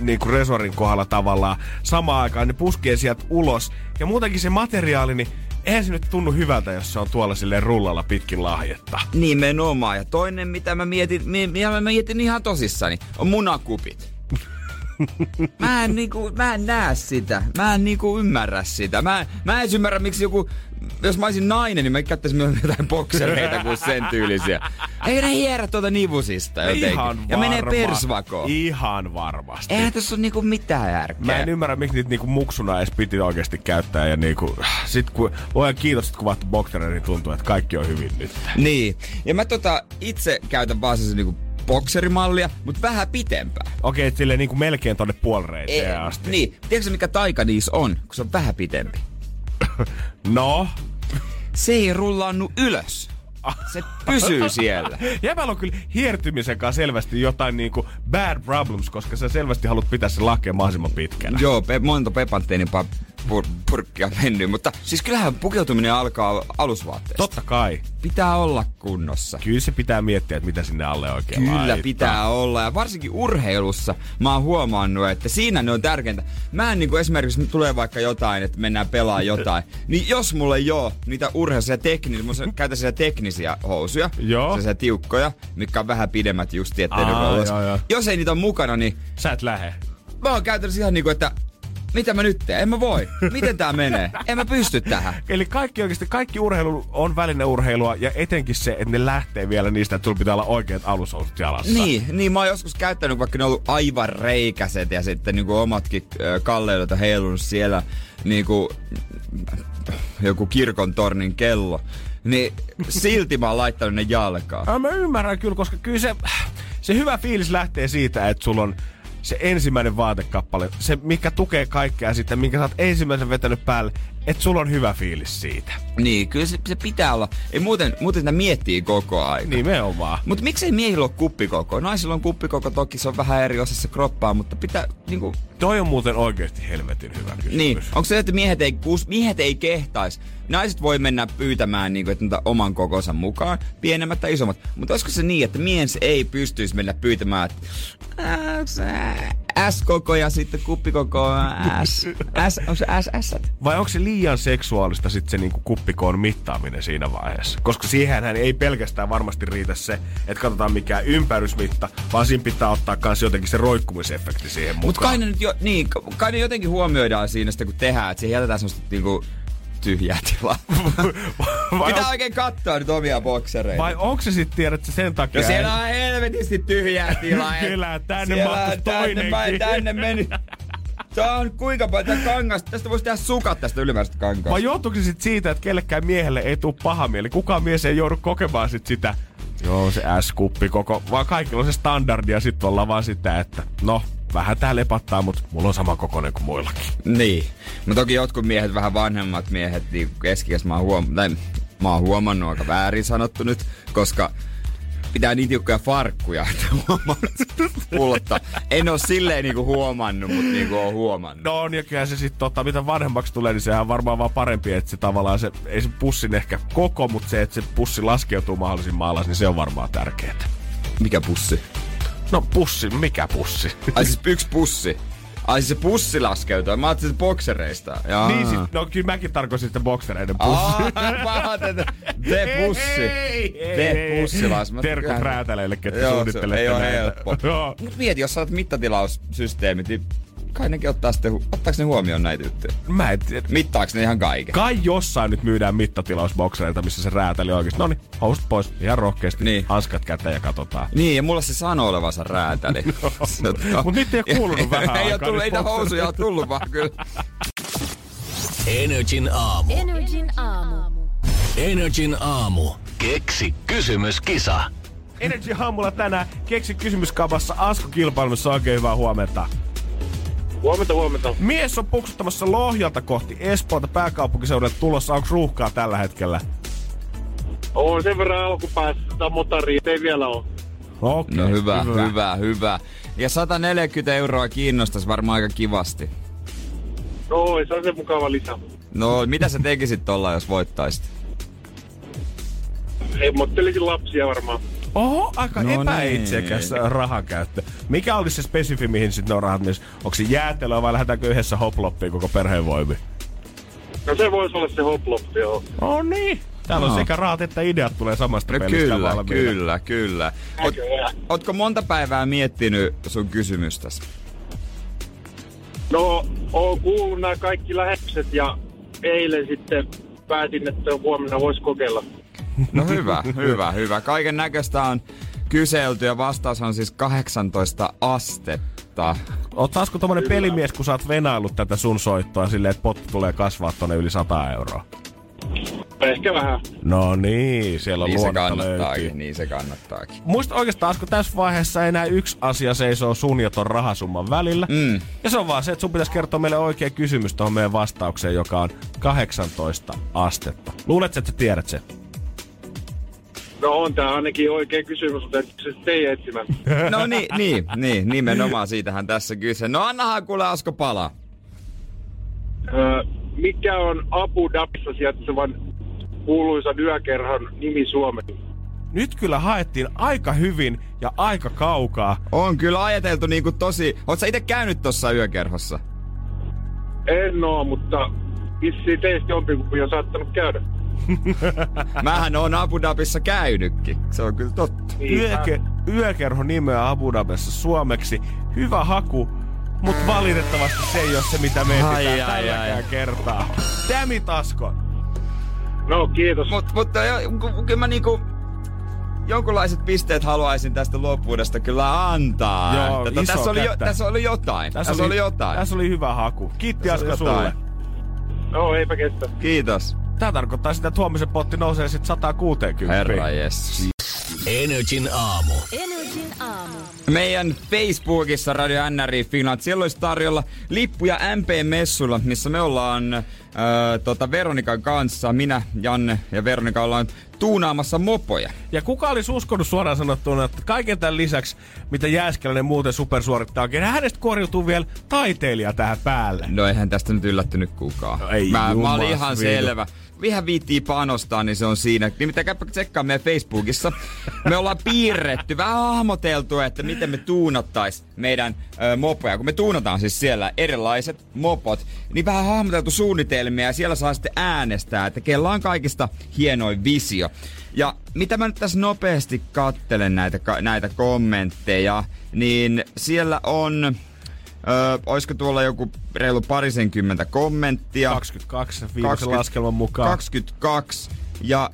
niin kuin resorin kohdalla tavallaan. Samaan aikaan ne puskee sieltä ulos. Ja muutenkin se materiaali, niin eihän se nyt tunnu hyvältä, jos se on tuolla silleen rullalla pitkin lahjetta. Nimenomaan. Ja toinen, mitä mä mietin, mi- mitä mä mietin ihan tosissani, on munakupit. Mä en, niinku, mä en näe sitä. Mä en niinku ymmärrä sitä. Mä, mä en ymmärrä, miksi joku... Jos mä olisin nainen, niin mä käyttäisin myös jotain boksereita kuin sen tyylisiä. Eikö ne hierä tuota nivusista jotenkin? Ihan ja menee varma- persvakoon. Ihan varmasti. Eihän tässä ole niinku mitään järkeä. Mä en ymmärrä, miksi niitä niinku muksuna edes piti oikeasti käyttää. Ja niinku, sit kun, luojan kiitos, että kun vaihtuu boksereita, niin tuntuu, että kaikki on hyvin nyt. Niin. Ja mä tota, itse käytän vaan siis niinku bokserimallia, mutta vähän pitempää. Okei, okay, silleen niinku melkein tonne puolireiteen Ei, asti. Niin. Tiedätkö mikä taika niissä on, kun se on vähän pitempi? No, Se ei rullaannu ylös. Se pysyy siellä. Jäbällä on kyllä hiertymisen kanssa selvästi jotain niinku bad problems, koska sä selvästi haluat pitää sen lahkeen mahdollisimman pitkänä. Joo, pe- monta pepanteenipaa pur- purkkia mennyt, mutta siis kyllähän pukeutuminen alkaa alusvaatteesta. Totta kai. Pitää olla kunnossa. Kyllä se pitää miettiä, että mitä sinne alle oikein Kyllä laittaa. pitää olla. Ja varsinkin urheilussa mä oon huomannut, että siinä ne on tärkeintä. Mä en niinku esimerkiksi, tulee vaikka jotain, että mennään pelaa jotain. niin jos mulla ei oo niitä urheilussa teknisiä, mä käytän siellä teknisiä housuja. Joo. Sellaisia tiukkoja, mitkä on vähän pidemmät justi, ettei Aa, joo, joo. Jos ei niitä ole mukana, niin Sä et lähe. mä oon käytännössä ihan niinku, että mitä mä nyt teen? En mä voi. Miten tää menee? En mä pysty tähän. Eli kaikki oikeasti, kaikki urheilu on välineurheilua ja etenkin se, että ne lähtee vielä niistä, että sulla pitää olla oikeat alushousut jalassa. Niin, niin mä oon joskus käyttänyt, vaikka ne on ollut aivan reikäiset ja sitten niinku omatkin äh, kalleilut on heilunut siellä niinku joku kirkon tornin kello. Niin silti mä oon laittanut ne jalkaan. Ja mä ymmärrän kyllä, koska kyllä se, se hyvä fiilis lähtee siitä, että sulla on se ensimmäinen vaatekappale, se mikä tukee kaikkea sitten, minkä sä oot ensimmäisen vetänyt päälle, että sulla on hyvä fiilis siitä. Niin, kyllä se, se pitää olla. Ei muuten, muuten sitä miettii koko ajan. Nimenomaan. Mutta miksei miehillä ole kuppikoko? Naisilla on kuppikoko, toki se on vähän eri osassa kroppaa, mutta pitää niinku... Toi on muuten oikeasti helvetin hyvä kysymys. Niin, onko se, että miehet ei, kus- miehet ei kehtais? Naiset voi mennä pyytämään niinku, että oman kokonsa mukaan, pienemmät tai isommat. Mutta olisiko se niin, että mies ei pystyisi mennä pyytämään, että "Ää, S-koko ja sitten kuppikoko S. S, onko se SS? Vai onko se liian seksuaalista sitten se niinku kuppikoon mittaaminen siinä vaiheessa? Koska siihen ei pelkästään varmasti riitä se, että katsotaan mikä ympärysmitta, vaan siinä pitää ottaa myös jotenkin se roikkumisefekti siihen mukaan. Mutta kai ne nyt jo, niin, kai ne jotenkin huomioidaan siinä sitten, kun tehdään, että siihen jätetään semmoista niinku tyhjää tilaa. vai, Pitää on, oikein katsoa nyt omia boksereita. vai onko se sitten tiedät sen takia? No siellä on helvetisti tyhjää tilaa. Kyllä, tänne Siellä tänne, mä, tänne meni. Tää on kuinka paljon tää kangas. Tästä voisi tehdä sukat tästä ylimääräisestä kankaasta. Vai johtuuko se sit siitä, että kellekään miehelle ei tule paha mieli? Kukaan mies ei joudu kokemaan sit sitä, joo se S-kuppi koko, vaan kaikilla on se standardi ja sitten ollaan vaan sitä, että no, vähän tää lepattaa, mutta mulla on sama kokoinen kuin muillakin. Niin. No toki jotkut miehet, vähän vanhemmat miehet, niin keskikäs mä huom- tai, mä oon huomannut aika väärin sanottu nyt, koska pitää niin tiukkoja farkkuja, että huomaa. En oo silleen niinku huomannut, mutta niinku oon huomannut. No on, ja kyllä se sitten, tota, mitä vanhemmaksi tulee, niin sehän on varmaan vaan parempi, että se tavallaan se, ei se pussin ehkä koko, mutta se, että se pussi laskeutuu mahdollisimman alas, niin se on varmaan tärkeää. Mikä pussi? No pussi, mikä pussi? Ai siis yksi pussi. Ai se pussi laskeutui. Mä ajattelin se boksereista. Jaa. Niin siis, no kyllä mäkin tarkoitin sitten boksereiden pussi. Aa, te, te pussi. Te pussilas. Mä- Terkut räätäleille, ketkä suunnittelette ei ole näitä. helppo. Mut mieti, jos sä oot mittatilaussysteemit, niin kai nekin ottaa sitten, ottaako ne huomioon näitä juttuja? Mä en tiedä. Mittaaks ne ihan kaiken? Kai jossain nyt myydään mittatilausboksereita, missä se räätäli oikeesti. Noni, housut pois, ihan rohkeasti. Niin. Hanskat käteen ja katsotaan. Niin, ja mulla se sanoo olevansa räätäli. Mut niitä ei oo kuulunut vähän Ei aikaa, tullut, ei housuja oo tullut vaan kyllä. Energin aamu. Energin aamu. Energin aamu. Keksi kysymyskisa. Energy Hammulla tänään keksi kysymyskapassa Asko kilpailussa oikein hyvää huomenta. Huomenta, huomenta. Mies on puksuttamassa Lohjalta kohti Espoota pääkaupunkiseudulle tulossa. Onko ruuhkaa tällä hetkellä? On sen verran alkupäässä, mutta riitä ei vielä ole. Okei, No hyvä, hyvä, hyvä, hyvä. Ja 140 euroa kiinnostaisi varmaan aika kivasti. No, se on se mukava lisä. No, mitä sä tekisit tolla, jos voittaisit? Hemmottelisin lapsia varmaan. Oho, aika No epäitsekäs niin. rahankäyttö. Mikä olisi se spesifi, mihin sitten on rahat myös? Onko se jäätelöä vai lähdetäänkö yhdessä hoploppiin koko perheen voimi? No se voisi olla se hoploppi, joo. Oh niin. Täällä on sekä rahat että ideat tulee samasta No pelistä kyllä, valmiina. kyllä, kyllä. Oot, ootko monta päivää miettinyt sun kysymystäsi? No, oon kuullut nämä kaikki lähetykset ja eilen sitten päätin, että huomenna voisi kokeilla. No hyvä, hyvä, hyvä. Kaiken näköistä on kyselty ja vastaus on siis 18 astetta. Oot taasko tommonen pelimies, kun sä oot venailut tätä sun soittoa silleen, että potti tulee kasvaa tonne yli 100 euroa? Ehkä vähän. No niin, siellä on Niin se luonnetta löytyy. kannattaakin, niin se kannattaakin. Muista oikeastaan, kun tässä vaiheessa enää yksi asia seisoo sun ja ton rahasumman välillä. Mm. Ja se on vaan se, että sun pitäisi kertoa meille oikea kysymys tuohon meidän vastaukseen, joka on 18 astetta. Luuletko, että sä tiedät sen? No on tää ainakin oikea kysymys, mutta se teidän etsimään? No niin, niin, niin, nimenomaan siitähän tässä kyse. No annahan kuule Asko palaa. Öö, mikä on Abu Dhabissa sijaitsevan kuuluisan yökerhon nimi Suomessa? Nyt kyllä haettiin aika hyvin ja aika kaukaa. On kyllä ajateltu niinku tosi... Oot sä itse käynyt tossa yökerhossa? En oo, mutta vissiin teistä jompikumpi on saattanut käydä. Mähän on Abu Dhabissa käynytkin. Se on kyllä totta. Niin, Yöke, yökerho nimeä Abu Dhabissa suomeksi. Hyvä haku, mutta valitettavasti se ei ole se, mitä me Ai, etsitään ai, tälläkään ai. kertaa. Dämi Tasko. No kiitos. Mut, mutta ky- kyllä mä niinku... Jonkunlaiset pisteet haluaisin tästä loppuudesta kyllä antaa. Joo, Tätä- iso tässä, oli jo, tässä oli jotain. Tässä, tässä oli, jotain. Tässä oli hyvä haku. Kiitti oli Asko sulle. No eipä kestä. Kiitos. Tää tarkoittaa sitä, että huomisen potti nousee sitten 160. Herra jes. Energin aamu. Energin aamu. Meidän Facebookissa Radio NRI Finland, siellä olisi tarjolla lippuja MP-messulla, missä me ollaan öö, tota Veronikan kanssa, minä, Janne ja Veronika ollaan tuunaamassa mopoja. Ja kuka olisi uskonut suoraan sanottuna, että kaiken tämän lisäksi, mitä Jääskeläinen muuten supersuorittaakin, hänestä korjutuu vielä taiteilija tähän päälle. No eihän tästä nyt yllättynyt kukaan. No ei mä, mä olin ihan viidu. selvä. Vihän viittii panostaa, niin se on siinä. Nimittäin käypä tsekkaa meidän Facebookissa. Me ollaan piirretty, vähän hahmoteltu, että miten me tuunattais meidän ö, mopoja. Kun me tuunataan siis siellä erilaiset mopot, niin vähän hahmoteltu suunnitelmia ja siellä saa sitten äänestää, että kella on kaikista hienoin visio. Ja mitä mä nyt tässä nopeasti kattelen näitä, näitä kommentteja, niin siellä on... Öö, olisiko tuolla joku reilu parisenkymmentä kommenttia? 22 viimeisen laskelman mukaan. 22. Ja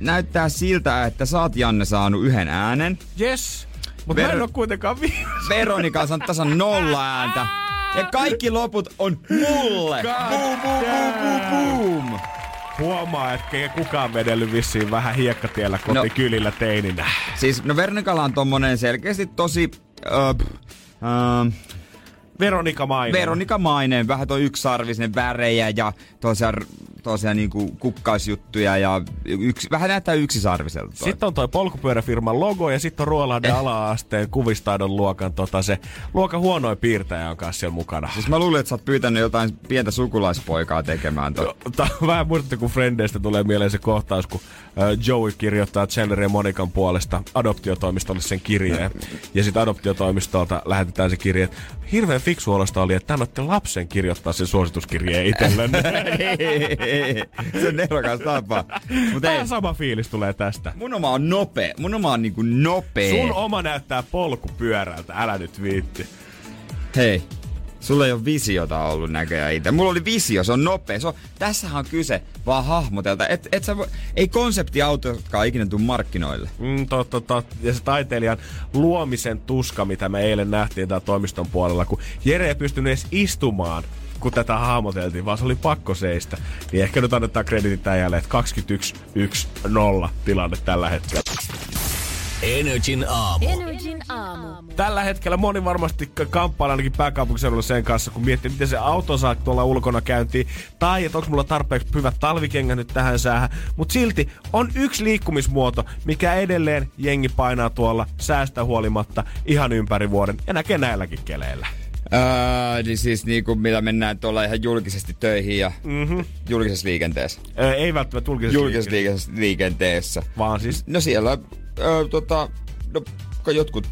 näyttää siltä, että sä oot Janne saanut yhden äänen. Yes. Mutta mä Ver- en ole kuitenkaan vi- Veronika on saanut tasan nolla ääntä. Ja kaikki loput on mulle. Boom, boom, boom, boom, boom. Huomaa, että ei kukaan vedellyt vissiin vähän hiekkatiellä koti No. kylillä teininä. Siis, no Veronikalla on tommonen selkeästi tosi... Öö, öö, Veronika Mainen. Veronika Mainen, vähän toi yksarvisen värejä ja tosiaan tosiaan niinku kukkaisjuttuja ja yksi, vähän näyttää yksisarviselta. toi. Sitten on toi polkupyöräfirman logo ja sitten on Ruolahden Eh. ala-asteen kuvistaidon luokan tota, se luokan huonoin piirtäjä on kanssa siellä mukana. Siis mä luulin, että sä oot pyytänyt jotain pientä sukulaispoikaa tekemään toi. Tää on vähän muistatte, kun Frendeistä tulee mieleen se kohtaus, kun Joey kirjoittaa Chandler ja Monikan puolesta adoptiotoimistolle sen kirjeen. Ja sitten adoptiotoimistolta lähetetään se kirje. että Hirveän fiksu olosta oli, että annatte lapsen kirjoittaa sen suosituskirjeen itsellenne. se on nerokas tapa. Mutta ei, sama fiilis tulee tästä. mun oma on nopea. Mun oma on niinku nopea. Sun oma näyttää polkupyörältä, älä nyt viitti. Hei, sulla ei ole visiota ollut näköjään itse. Mulla oli visio, se on nopea. Se on, tässähän on kyse vaan hahmotelta. Et, et sä ei konseptiautokaan ikinä tuu markkinoille. Mm, tot, tot, tot. Ja se taiteilijan luomisen tuska, mitä me eilen nähtiin täällä toimiston puolella, kun Jere ei pystynyt edes istumaan kun tätä hahmoteltiin, vaan se oli pakko seistä. Niin ehkä nyt annetaan kreditit äijälle, että 21-1-0 tilanne tällä hetkellä. Energin aamu. Energin aamu. Tällä hetkellä moni varmasti kamppailee ainakin pääkaupunkiseudulla sen kanssa, kun miettii, miten se auto saa tuolla ulkona käyntiin, tai että onko mulla tarpeeksi hyvät talvikengät nyt tähän säähän. Mutta silti on yksi liikkumismuoto, mikä edelleen jengi painaa tuolla säästä huolimatta ihan ympäri vuoden, ja näkee näilläkin keleillä. Öö, niin siis niinku, millä mennään tuolla ihan julkisesti töihin ja mm-hmm. julkisessa liikenteessä. Ö, ei välttämättä julkisessa Julkisessa liikenteessä, liikenteessä, vaan siis No siellä, öö, tota, no jotkut,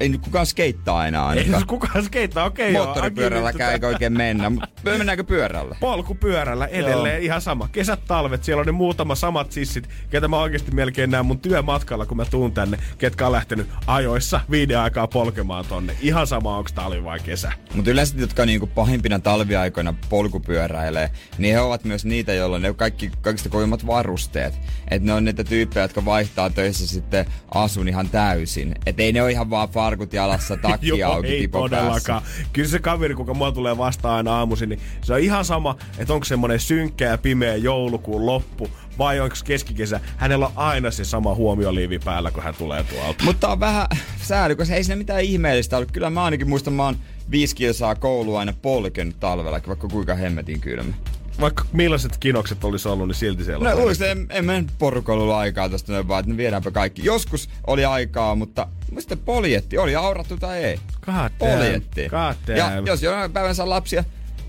ei nyt kukaan skeittaa enää ei ainakaan. se kukaan skeittaa, okei joo. Moottoripyörällä Aki, nyt eikä oikein mennä. Mennäänkö pyörällä? polkupyörällä edelleen ihan sama. Kesät, talvet, siellä on ne muutama samat sissit, ketä mä oikeasti melkein näen mun työmatkalla, kun mä tuun tänne, ketkä on lähtenyt ajoissa viiden aikaa polkemaan tonne. Ihan sama, onko talvi vai kesä. Mutta yleensä, jotka niinku pahimpina talviaikoina polkupyöräilee, niin he ovat myös niitä, joilla on ne kaikki, kaikista kovimmat varusteet. Että ne on niitä tyyppejä, jotka vaihtaa töissä sitten asun ihan täysin. Että ei ne ole ihan vaan farkut jalassa, takki auki, ei päässä. todellakaan. Kyllä se kaveri, kuka mua tulee vastaan aina aamuisin, niin se on ihan sama, että onko semmonen synkkä ja pimeä joulukuun loppu vai onko keskikesä. Hänellä on aina se sama huomioliivi päällä, kun hän tulee tuolta. Mutta on vähän sääli, koska ei siinä mitään ihmeellistä ollut. Kyllä mä ainakin muistan, mä oon viisi kilsaa koulua aina polkenut talvella, vaikka kuinka hemmetin kylmä. Vaikka millaiset kinokset olisi ollut, niin silti siellä No on. luulisin, en, en mä porukalla ollut aikaa tosta noin vaan, että ne viedäänpä kaikki. Joskus oli aikaa, mutta sitten poljetti, oli aurattu tai ei. God damn. Poljetti. God Ja jos jonain päivän saa lapsia,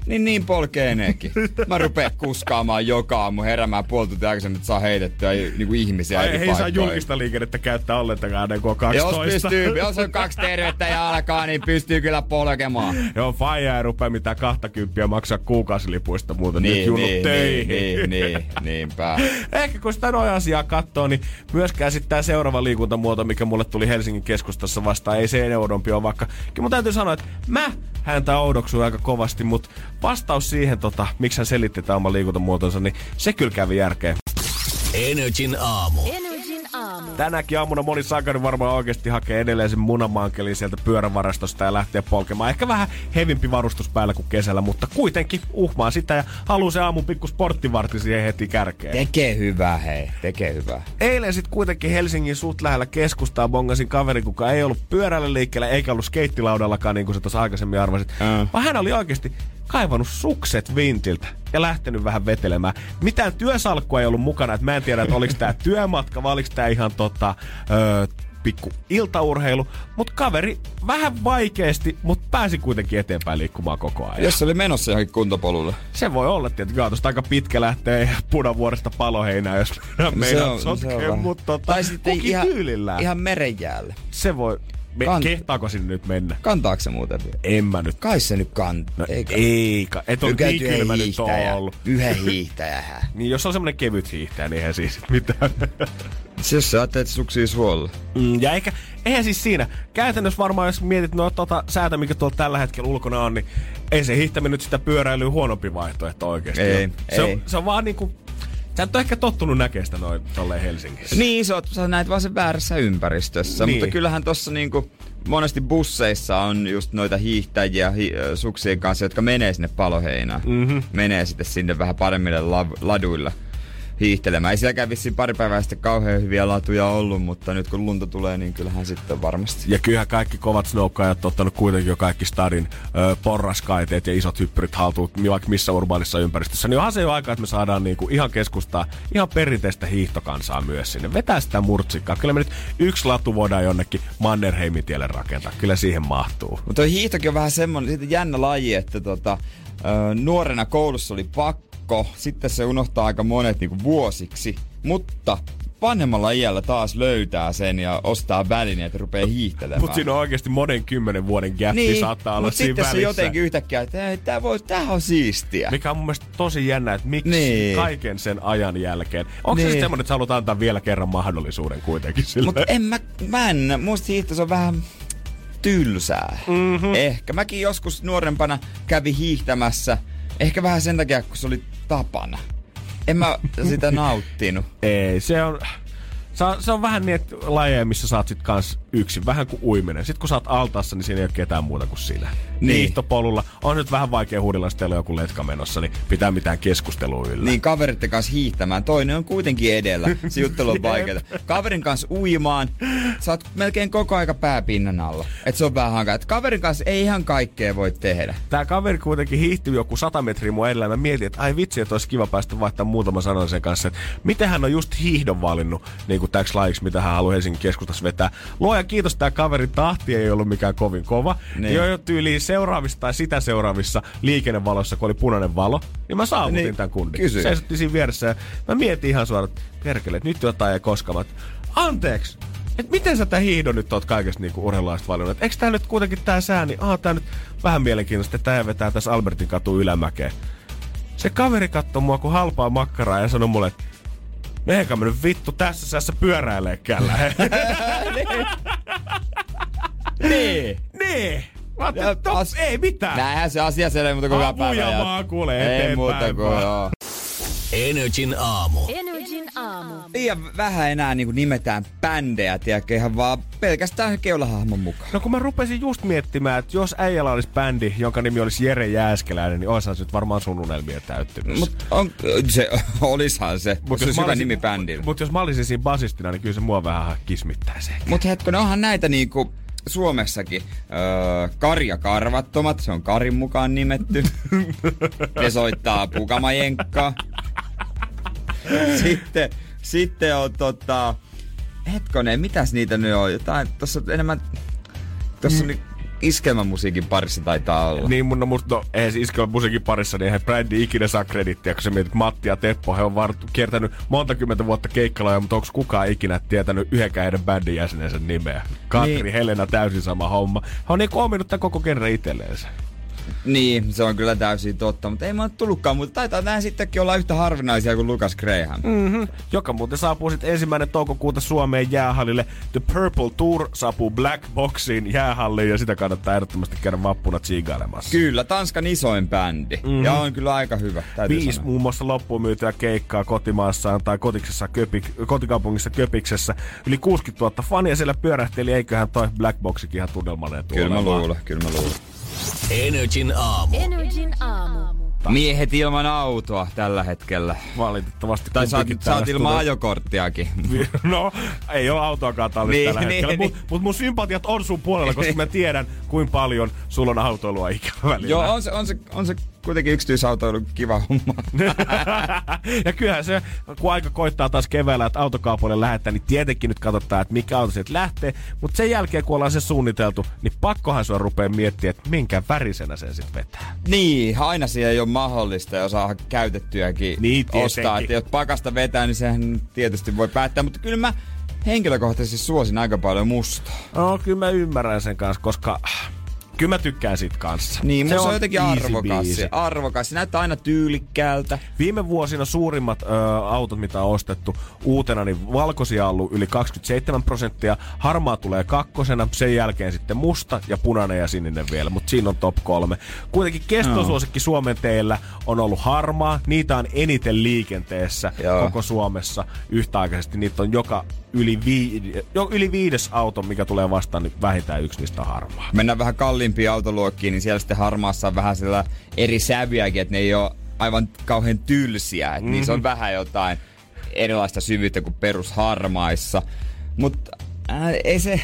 niin niin polkee nekin. Mä rupeen kuskaamaan joka aamu heräämään puoli tuntia aikaisemmin, että saa heitettyä niinku ihmisiä Ai, eri ei saa julkista liikennettä käyttää ollenkaan ennen kuin on Jos 12. pystyy, jos on kaksi tervettä ja alkaa, niin pystyy kyllä polkemaan. Joo, faija ei rupea mitään 20 maksaa kuukausilipuista muuta. Nyt Niin, junut niin, töihin. niin, niin, niin, niinpä. Ehkä kun sitä noin asiaa katsoo, niin myöskään sitten tämä seuraava liikuntamuoto, mikä mulle tuli Helsingin keskustassa vastaan, ei se oudompi ole vaikka. Kyllä mun täytyy sanoa, että mä häntä oudoksuin aika kovasti, mutta vastaus siihen, tota, miksi hän selitti tämän oman liikuntamuotonsa, niin se kyllä kävi järkeen. Energin aamu. Energin aamu. Tänäkin aamuna moni sakari varmaan oikeasti hakee edelleen sen munamankelin sieltä pyörävarastosta ja lähtee polkemaan. Ehkä vähän hevimpi varustus päällä kuin kesällä, mutta kuitenkin uhmaa sitä ja haluaa se aamun pikku sporttivartti siihen heti kärkeen. Tekee hyvää, hei. Tekee hyvää. Eilen sitten kuitenkin Helsingin suht lähellä keskustaa bongasin kaveri, kuka ei ollut pyörällä liikkeellä eikä ollut skeittilaudallakaan, niin kuin sä tuossa aikaisemmin arvasit. Ää. Vaan hän oli oikeasti kaivannut sukset vintiltä ja lähtenyt vähän vetelemään. Mitään työsalkkua ei ollut mukana, että mä en tiedä, että oliko tää työmatka vai oliko tää ihan tota, öö, pikku iltaurheilu, mutta kaveri vähän vaikeasti, mutta pääsi kuitenkin eteenpäin liikkumaan koko ajan. Jos se oli menossa johonkin kuntopolulle. Se voi olla kyllä tuosta aika pitkä lähtee punavuoresta paloheinään, jos meinaat sotkeen, mutta tota, tai sitten ihan, tyylillään. ihan merenjäälle. Se voi, me, Kant- kehtaako sinne nyt mennä? Kantaako se muuten vielä? En mä nyt. Kai se nyt kantaa. No, ei, ka- et ole niin kylmä nyt on ollut. Yhden hiihtäjä. Niin jos on semmonen kevyt hiihtäjä, niin eihän siis mitään. Se jos sä ajattelet suksii suolla. Mm, ja eikä, eihän siis siinä. Käytännössä varmaan, jos mietit no, tota säätä, mikä tuolla tällä hetkellä ulkona on, niin ei se hiihtäminen nyt sitä pyöräilyä huonompi vaihtoehto oikeasti. Ei, ole. se, ei. On, se on vaan niinku... Sä et ole ehkä tottunut näkemään sitä noin tolleen Helsingissä. Niin, sä, oot, sä näet vaan sen väärässä ympäristössä. Niin. Mutta kyllähän tossa niinku monesti busseissa on just noita hiihtäjiä hi, suksien kanssa, jotka menee sinne paloheinään. Mm-hmm. Menee sitten sinne vähän paremmille la, laduille hiihtelemään. Ei sielläkään vissiin pari päivää sitten kauhean hyviä latuja ollut, mutta nyt kun lunta tulee, niin kyllähän sitten varmasti. Ja kyllähän kaikki kovat snowkaajat on ottanut kuitenkin jo kaikki stadin ö, porraskaiteet ja isot hyppyrit haltuun, vaikka missä urbaanissa ympäristössä. Niin onhan se jo aika, että me saadaan niinku ihan keskustaa ihan perinteistä hiihtokansaa myös sinne. Vetää sitä murtsikkaa. Kyllä me nyt yksi latu voidaan jonnekin Mannerheimin tielle rakentaa. Kyllä siihen mahtuu. Mutta hiihtokin on vähän semmonen siitä jännä laji, että tota, nuorena koulussa oli pakko, sitten se unohtaa aika monet niinku vuosiksi, mutta vanhemmalla iällä taas löytää sen ja ostaa välineet ja rupeaa hiihtelemään. Mutta siinä on oikeasti monen kymmenen vuoden gappi niin, saattaa olla siinä sitten välissä. se jotenkin yhtäkkiä, että ei, tää, voi, tää on siistiä. Mikä on mun mielestä tosi jännä, että miksi Niin. kaiken sen ajan jälkeen. Onko se Niin. sitten semmoinen, että sä haluat antaa vielä kerran mahdollisuuden kuitenkin sille? Mutta en mä, mä en, musta hiihto se on vähän tylsää. Mm-hmm. Ehkä. Mäkin joskus nuorempana kävi hiihtämässä. Ehkä vähän sen takia, kun se oli tapana. En mä sitä nauttinut. Ei, se on... Se on, se on vähän niin, että lajeja, missä saat sit kans yksin, vähän kuin uiminen. Sitten kun sä oot altaassa, niin siinä ei ole ketään muuta kuin sinä. Niin. Hiihtopolulla on nyt vähän vaikea huudella, jos teillä on joku letka menossa, niin pitää mitään keskustelua yllä. Niin kaveritten kanssa hiihtämään. Toinen on kuitenkin edellä. Se juttelu on vaikeaa. Kaverin kanssa uimaan. Sä oot melkein koko aika pääpinnan alla. Et se on vähän hankaa. Et kaverin kanssa ei ihan kaikkea voi tehdä. Tää kaveri kuitenkin hiihti joku 100 metriä mun edellä. Mä mietin, että ai vitsi, että olisi kiva päästä vaihtamaan muutama sanan sen kanssa. Että miten hän on just hiihdon valinnut niin kuin täksi lajiksi, mitä hän haluaa Helsingin keskustassa vetää. Luoja kiitos, tää kaverin tahti ei ollut mikään kovin kova. Niin. Jo, jo tyyliin seuraavissa tai sitä seuraavissa liikennevalossa, kun oli punainen valo, niin mä saavutin Niin, niin. tämän kundin. kysy. Seisottiin siinä vieressä ja mä mietin ihan suoraan, että perkele, että nyt jotain ei että Anteeksi, että miten sä tää hiihdon nyt oot kaikesta niinku urheilulaista valinnut? Et Eikö tää nyt kuitenkin tää sää, niin aah, tää nyt vähän mielenkiintoista, että tää vetää tässä Albertin katu ylämäkeen. Se kaveri katsoi mua kuin halpaa makkaraa ja sanoi mulle, että Meikä mä nyt vittu tässä säässä pyöräileekään lähde. Niin. niin. Mä ajattelin, Ja että no, as- ei mitään. Näinhän se asia selvä, mutta koko Apuja päivä. vaan, kuule, Ei eteenpäin muuta kuin vaan. joo. Energin aamu. Energin aamu. Liian vähän enää niin nimetään bändejä, tiedätkö, ihan vaan pelkästään keulahahmon mukaan. No kun mä rupesin just miettimään, että jos äijällä olisi bändi, jonka nimi olisi Jere Jääskeläinen, niin olisihan se nyt varmaan sun unelmia täyttynyt. Mut on, se, olishan se. Mut se olisi hyvä nimi bändillä. Mutta jos mä olisin siinä basistina, niin kyllä se mua vähän kismittää se. Mut hetkonen, onhan näitä niinku Suomessakin. Öö, Karja Karvattomat, se on Karin mukaan nimetty. ne soittaa Pukamajenkkaa. Sitten, sitten on tota... Hetkonen, mitäs niitä nyt on? Jotain, tossa on enemmän... Tossa on mm. Iskelmämusiikin parissa taitaa olla. Niin mun, no, musta, no, eihän se iskellä musiikin parissa, niin eihän brändi ikinä saa kredittiä, kun sä mietit Matti ja Teppo, he on vart, kiertänyt monta kymmentä vuotta keikkaloja, mutta onko kukaan ikinä tietänyt yhdenkään heidän bändin jäsenensä nimeä? Katri, Niin. niin. Helena, täysin sama homma. He on niinku ominut tän koko genre itselleensä. Niin, se on kyllä täysin totta, mutta ei mä tullutkaan, mutta taitaa nää sittenkin olla yhtä harvinaisia kuin Lucas Graham. Mm. joka muuten saapuu sitten ensimmäinen toukokuuta Suomeen jäähallille. The Purple Tour saapuu Black Boxiin jäähalliin ja sitä kannattaa ehdottomasti käydä vappuna tsiigailemassa. Kyllä, Tanskan isoin bändi. Mm. Ja on kyllä aika hyvä, täytyy Viisi sanoa. muun muassa loppuun myytyä keikkaa kotimaassaan tai kotiksessa Köpik, kotikaupungissa Köpiksessä. Yli 60 000 fania siellä pyörähteli, eiköhän toi Black Boxikin ihan tunnelmainen tuolla. Kyllä mä luulen, kyllä mä luulen. Energin aamu. Energin aamu. Miehet ilman autoa tällä hetkellä. Valitettavasti Tai saat, saat ilman ajokorttiakin. No, ei ole autoakaan tallissa Niin, tällä hetkellä, niin, mutta mut mun sympatiat on sun puolella, koska mä tiedän, kuinka paljon sulla on autoilua ikävä välillä. Joo, on se, on, se, on se kuitenkin yksityisautoilu kiva homma. ja kyllähän se, kun aika koittaa taas keväällä, että autokaupoille lähettää, niin tietenkin nyt katsotaan, että mikä auto sieltä lähtee. Mutta sen jälkeen, kun ollaan se suunniteltu, niin pakkohan sua rupeaa miettimään, että minkä värisenä sen sitten vetää. niin, aina siihen ei ole mahdollista ja saa käytettyäkin Niin, ostaa. tietenkin. Että jos pakasta vetää, niin sehän tietysti voi päättää. Mutta kyllä mä henkilökohtaisesti suosin aika paljon mustaa. No, kyllä mä ymmärrän sen kanssa, koska kyllä mä tykkään sit kanssa. Niin, se on, jotenkin easy arvokas. biisi. Arvokas. Se näyttää aina tyylikkäältä. Viime vuosina suurimmat ö, autot, mitä on ostettu uutena, niin valkoisia on ollut yli 27 prosenttia. Harmaa tulee kakkosena, sen jälkeen sitten musta ja punainen ja sininen vielä, mutta siinä on top kolme. Kuitenkin kestosuosikki Suomen teillä on ollut harmaa. Niitä on eniten liikenteessä Joo. koko Suomessa yhtäaikaisesti. Niitä on joka yli, vii, jo, yli viides auto, mikä tulee vastaan, niin vähintään yksi niistä on harmaa. Mennään vähän kalliimpiin autoluokkiin, niin siellä sitten harmaassa on vähän sillä eri sävyjäkin, että ne ei ole aivan kauhean tylsiä. Että mm-hmm. Niissä on vähän jotain erilaista syvyyttä kuin perusharmaissa. Mutta äh, ei se...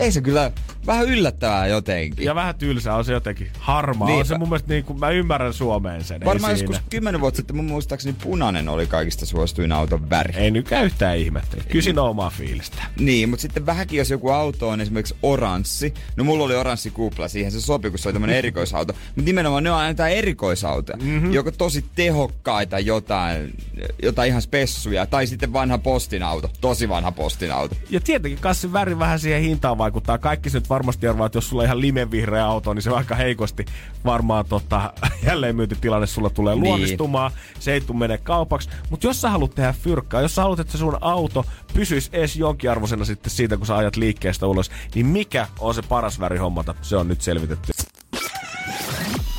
Ei se kyllä vähän yllättävää jotenkin. Ja vähän tylsää on se jotenkin. Harmaa on Niinpä. se mun mielestä niin kuin, mä ymmärrän Suomeen sen. Varmaan joskus kymmenen vuotta sitten mun muistaakseni punainen oli kaikista suosituin auton väri. Ei nykään yhtään ihmettä. Kyllä siinä on omaa fiilistä. Niin, mutta sitten vähänkin jos joku auto on esimerkiksi oranssi. No mulla oli oranssi kupla, siihen se sopi, kun se oli tämmönen erikoisauto. Mutta nimenomaan ne on aina jotain erikoisautoja. Mm-hmm. Joko tosi tehokkaita jotain, jotain ihan spessuja. Tai sitten vanha postinauto, tosi vanha postinauto. Ja tietenkin kassin väri vähän siihen hintaan vaikuttaa. Kaikki se nyt varmasti arvaa, että jos sulla on ihan limevihreä auto, niin se aika heikosti varmaan tota, jälleenmyyntitilanne sulla tulee Niin. niin. luonnistumaan. Se ei tule mene kaupaksi. Mutta jos sä haluat tehdä fyrkkaa, jos sä haluat, että se sun auto pysyisi edes jonkinarvoisena sitten siitä, kun sä ajat liikkeestä ulos, niin mikä on se paras väri hommata? Se on nyt selvitetty.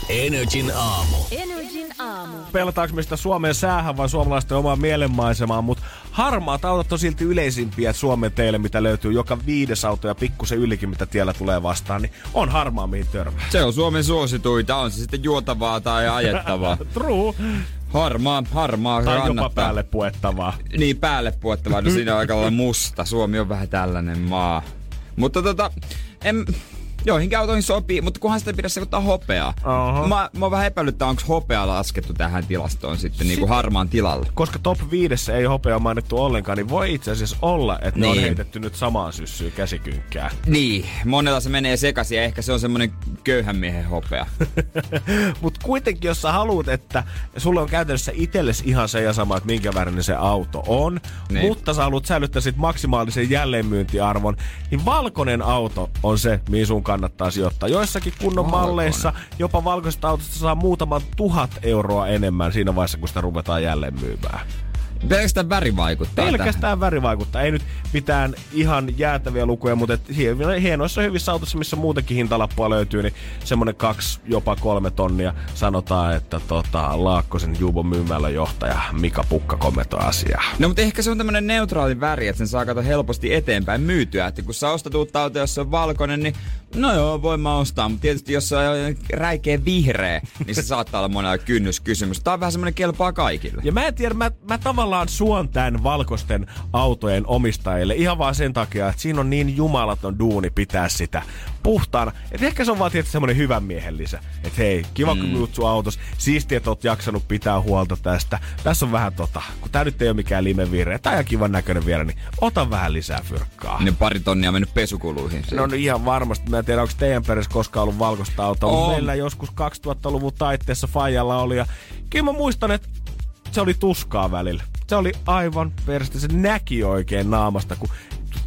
Energin aamu. Energin aamu. pelataanko me sitä Suomen säähän vai suomalaisten omaan mielenmaisemaan, mutta harmaat autot on silti yleisimpiä Suomen teille, mitä löytyy joka viides auto ja pikkusen ylikin, mitä tiellä tulee vastaan, niin on harmaa mihin törmää. Se on Suomen suosituita, on se sitten juotavaa tai ajettavaa. True. Harmaa, harmaa Tai jopa kannattaa. päälle puettavaa. Niin, päälle puettavaa. No siinä on aika lailla musta. Suomi on vähän tällainen maa. Mutta tota, en, joihinkin autoihin sopii, mutta kunhan sitä pidä sekoittaa hopeaa. Oho. Mä, mä oon vähän epäilyttää, onko hopea laskettu tähän tilastoon sitten niin kuin harmaan tilalle. Koska top 5 ei hopea mainittu ollenkaan, niin voi itse asiassa olla, että ne on Niin. heitetty nyt samaan syssyyn käsikynkkään. Niin, monella se menee sekaisin ja ehkä se on semmonen köyhän miehen hopea. Mutta kuitenkin, jos sä haluat, että sulla on käytännössä itsellesi ihan se ja sama, että minkä värinen se auto on, Niin. niin. mutta sä haluat säilyttää sit maksimaalisen jälleenmyyntiarvon, niin valkoinen auto on se, mihin sun kannattaa sijoittaa. Joissakin kunnon Valkoinen. malleissa jopa valkoisesta autosta saa muutaman tuhat euroa enemmän siinä vaiheessa, kun sitä ruvetaan jälleen myymään. Pelkästään väri vaikuttaa tähän. Pelkästään väri vaikuttaa. Ei nyt mitään ihan jäätäviä lukuja, mutta et hie- hienoissa hyvissä autossa, missä muutenkin hintalappua löytyy, niin semmonen kaksi, jopa kolme tonnia sanotaan, että tota, Laakkosen Jubon myymällä johtaja Mika Pukka kommentoi asiaa. No mutta ehkä se on tämmönen neutraali väri, että sen saa kato helposti eteenpäin myytyä. Että kun sä ostat uutta autoa, jos se on valkoinen, niin no joo, voin mä ostaa. Mutta tietysti jos se on räikeä vihreä, niin se saattaa olla monella kynnyskysymys. Tää on vähän semmonen kelpaa kaikille. Ja mä en tiedä, mä, mä tavallaan suon tämän valkoisten autojen omistajille ihan vaan sen takia, että siinä on niin jumalaton duuni pitää sitä puhtaana. Et ehkä se on vaan tietysti semmonen hyvän miehen lisä. Että hei, kiva kun myyt sun autos. Siistiä, että oot jaksanut pitää huolta tästä. Tässä on vähän tota, kun tää nyt ei ole mikään limevihreä tai ihan kivan näköinen vielä, niin ota vähän lisää fyrkkaa. Ne pari tonnia on mennyt pesukuluihin. No, no ihan varmasti. Mä en tiedä, onko teidän perheessä koskaan ollut valkoista autoa, mutta meillä joskus 2000-luvun taitteessa Fajalla oli. Ja kyllä mä muistan, että se oli tuskaa välillä. Se oli aivan perstä. Se näki oikein naamasta, kun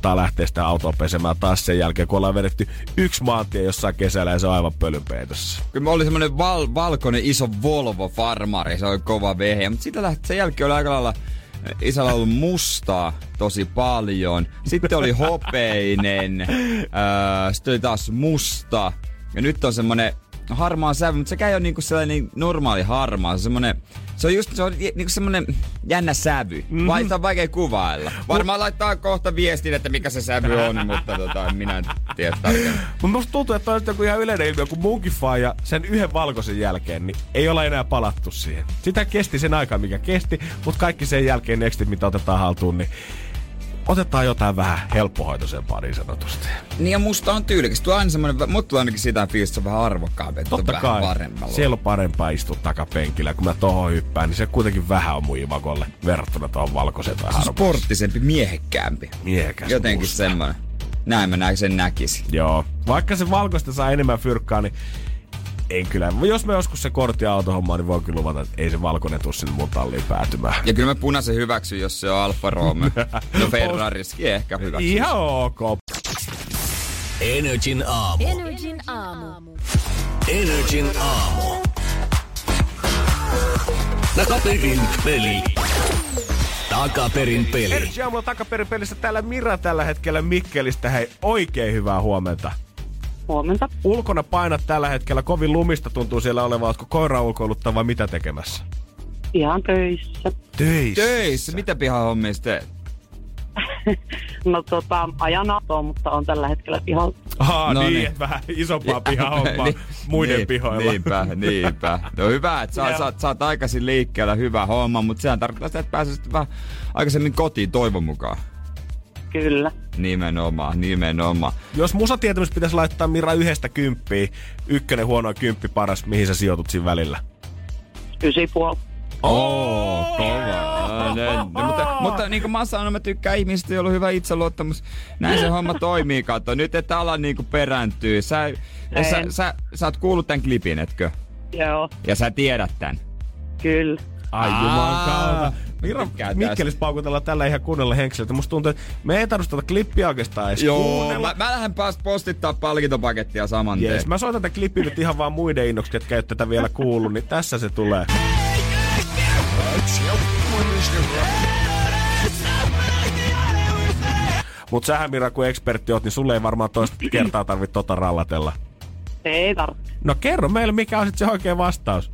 tää lähtee sitä autoa pesemään taas sen jälkeen, kun ollaan vedetty yksi maantie jossain kesällä ja se on aivan pölynpeitossa. Kyllä oli semmonen val- valkoinen iso Volvo Farmari, se oli kova vehe. Mutta sitä lähti, sen jälkeen oli aika lailla isällä ollut mustaa tosi paljon. Sitten oli hopeinen, öö, sitten oli taas musta. Ja nyt on semmonen harmaa sävy, mutta sekä ei ole niinku sellainen normaali harmaa. Se se on just se on niinku semmonen jännä sävy. Mm-hmm. Vai, sitä on vaikea kuvailla. Varmaan laittaa kohta viestin, että mikä se sävy on, mutta tota, minä en tiedä tarkemmin. Mutta musta tuntuu, että on joku ihan yleinen ilmiö, kun munkin ja sen yhden valkoisen jälkeen, niin ei olla enää palattu siihen. Sitä kesti sen aikaa, mikä kesti, mutta kaikki sen jälkeen nextit, mitä otetaan haltuun, niin otetaan jotain vähän helppohoitoisempaa niin sanotusti. Niin ja musta on tyylikäs. Tuo on aina semmonen, mut tulee ainakin sitä fiilistä, on vähän arvokkaampi, että Totta on kai, vähän paremmalla. siellä on parempaa istua takapenkillä. Kun mä tohon hyppään, niin se kuitenkin vähän on mun imakolle verrattuna tuohon valkoiseen tai harmaaseen. sporttisempi, miehekkäämpi. Miehekäs Jotenkin musta. semmonen. Näin mä näin sen näkisin. Joo. Vaikka se valkoista saa enemmän fyrkkaa, niin ei kyllä. Jos me joskus se kortti autohommaa, niin voin kyllä luvata, että ei se valkoinen tuu sinne mun talliin päätymään. Ja kyllä mä punaisen hyväksyn, jos se on Alfa Romeo. No Ferrariskin ehkä hyväksy. Ihan ok. Energin aamu. Energin aamu. Energin aamu. Takaperin peli. Takaperin peli. Energy aamulla takaperin pelissä täällä Mira tällä hetkellä Mikkelistä. Hei, oikein hyvää huomenta. Huomenta. Ulkona painat tällä hetkellä, kovin lumista tuntuu siellä olevan. Ootko koira ulkoiluttaa vai mitä tekemässä? Ihan töissä. Töissä. Töissä, mitä pihahommia sä teet? No tota, ajan autoa, mutta on tällä hetkellä pihalla. Aa, No niin, niin. vähän isompaa pihahommaa Niin, muiden niin, pihoilla. Niinpä, niinpä. No hyvä, että sä, sä, sä oot aikaisin liikkeellä, hyvä homma, mutta sehän tarkoittaa sitä, että pääsisit vähän aikaisemmin kotiin toivon mukaan. Kyllä. Nimenomaan, nimenomaan. Jos musatietämys pitäisi laittaa Mira yhdestä kymppiä, ykkönen huono kymppi paras, mihin sä sijoitut siinä välillä? Ysi puoli. Oo, kova. No, ne, no, mutta, mutta niin kuin mä sanon, mä tykkään ihmisistä, joilla on hyvä itseluottamus. Näin se homma toimii, kato. Nyt et ala niinku perääntyy. Sä, sä, En. sä, sä, oot kuullut tän klipin, etkö? Joo, Ja sä tiedät tän. kyllä. Ai Aa, juman kautta. Mira, tykkään tästä. Mikkelis paukutellaan tällä ihan kunnolla henkseltä. Musta tuntuu, että me ei tarvitse tätä klippiä oikeastaan edes Joo, kuunnella. mä, mä lähden pääs postittaa palkintopakettia saman tien. Jees, mä soitan tätä klippiä nyt ihan vaan muiden innoksi, ketkä ei tätä vielä kuullut, niin tässä se tulee. Mut sähän Mira, kun ekspertti oot, niin sulle ei varmaan toista kertaa tarvitse tota rallatella. Ei tarvitse. No kerro meille, mikä on sit se oikea vastaus.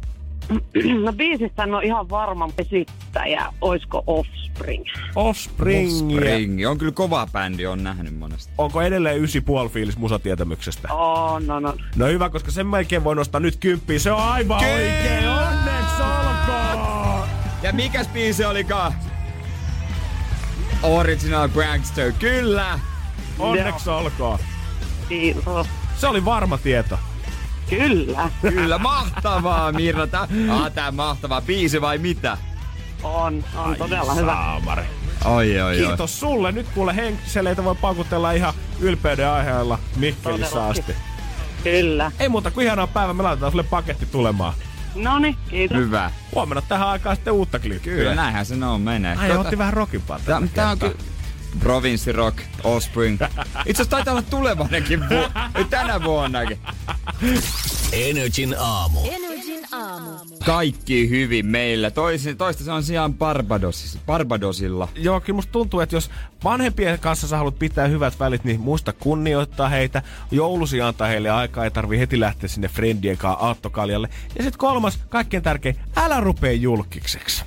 No biisistä en ole ihan varma esittäjä. Oisko Offspring? Offspring. Spring. On kyllä kova bändi, on nähnyt monesti. Onko edelleen 9,5 fiilis musatietämyksestä? Oh, no no. No hyvä, koska sen melkein voi nostaa nyt kymppiä. Se on aivan Kyllä! oikein. Onneksi olkoon! Ja mikäs biisi olikaan? Original Prankster, kyllä! Onneksi olkoon. Kiitos. Se oli varma tieto. Kyllä. Kyllä, mahtavaa Mirna. Tää, ah, tää mahtava biisi vai mitä? On, on todella hyvä. Saamari. Oi, oi, oi. Kiitos sulle. Nyt kuule henkseleitä voi pakutella ihan ylpeyden aiheella Mikkelissä asti. Kyllä. Ei muuta kuin ihanaa päivää. Me laitetaan sulle paketti tulemaan. No niin, kiitos. Hyvä. Huomenna tähän aikaan sitten uutta klippiä. Kyllä, näinhän se on menee. Ai, otti vähän tällä tää on kyllä... Provinci Rock, Offspring. Itse asiassa taitaa olla tulevanenkin vu- tänä vuonnakin. Energin aamu. Energin aamu. Kaikki hyvin meillä. Toisi, toista se on sijaan Barbados, Barbadosilla. Joo, kyllä musta tuntuu, että jos vanhempien kanssa sä haluat pitää hyvät välit, niin muista kunnioittaa heitä. Joulusi antaa heille aikaa, ei tarvi heti lähteä sinne friendien kanssa aattokaljalle. Ja sitten kolmas, kaikkein tärkein, älä rupee julkikseksi.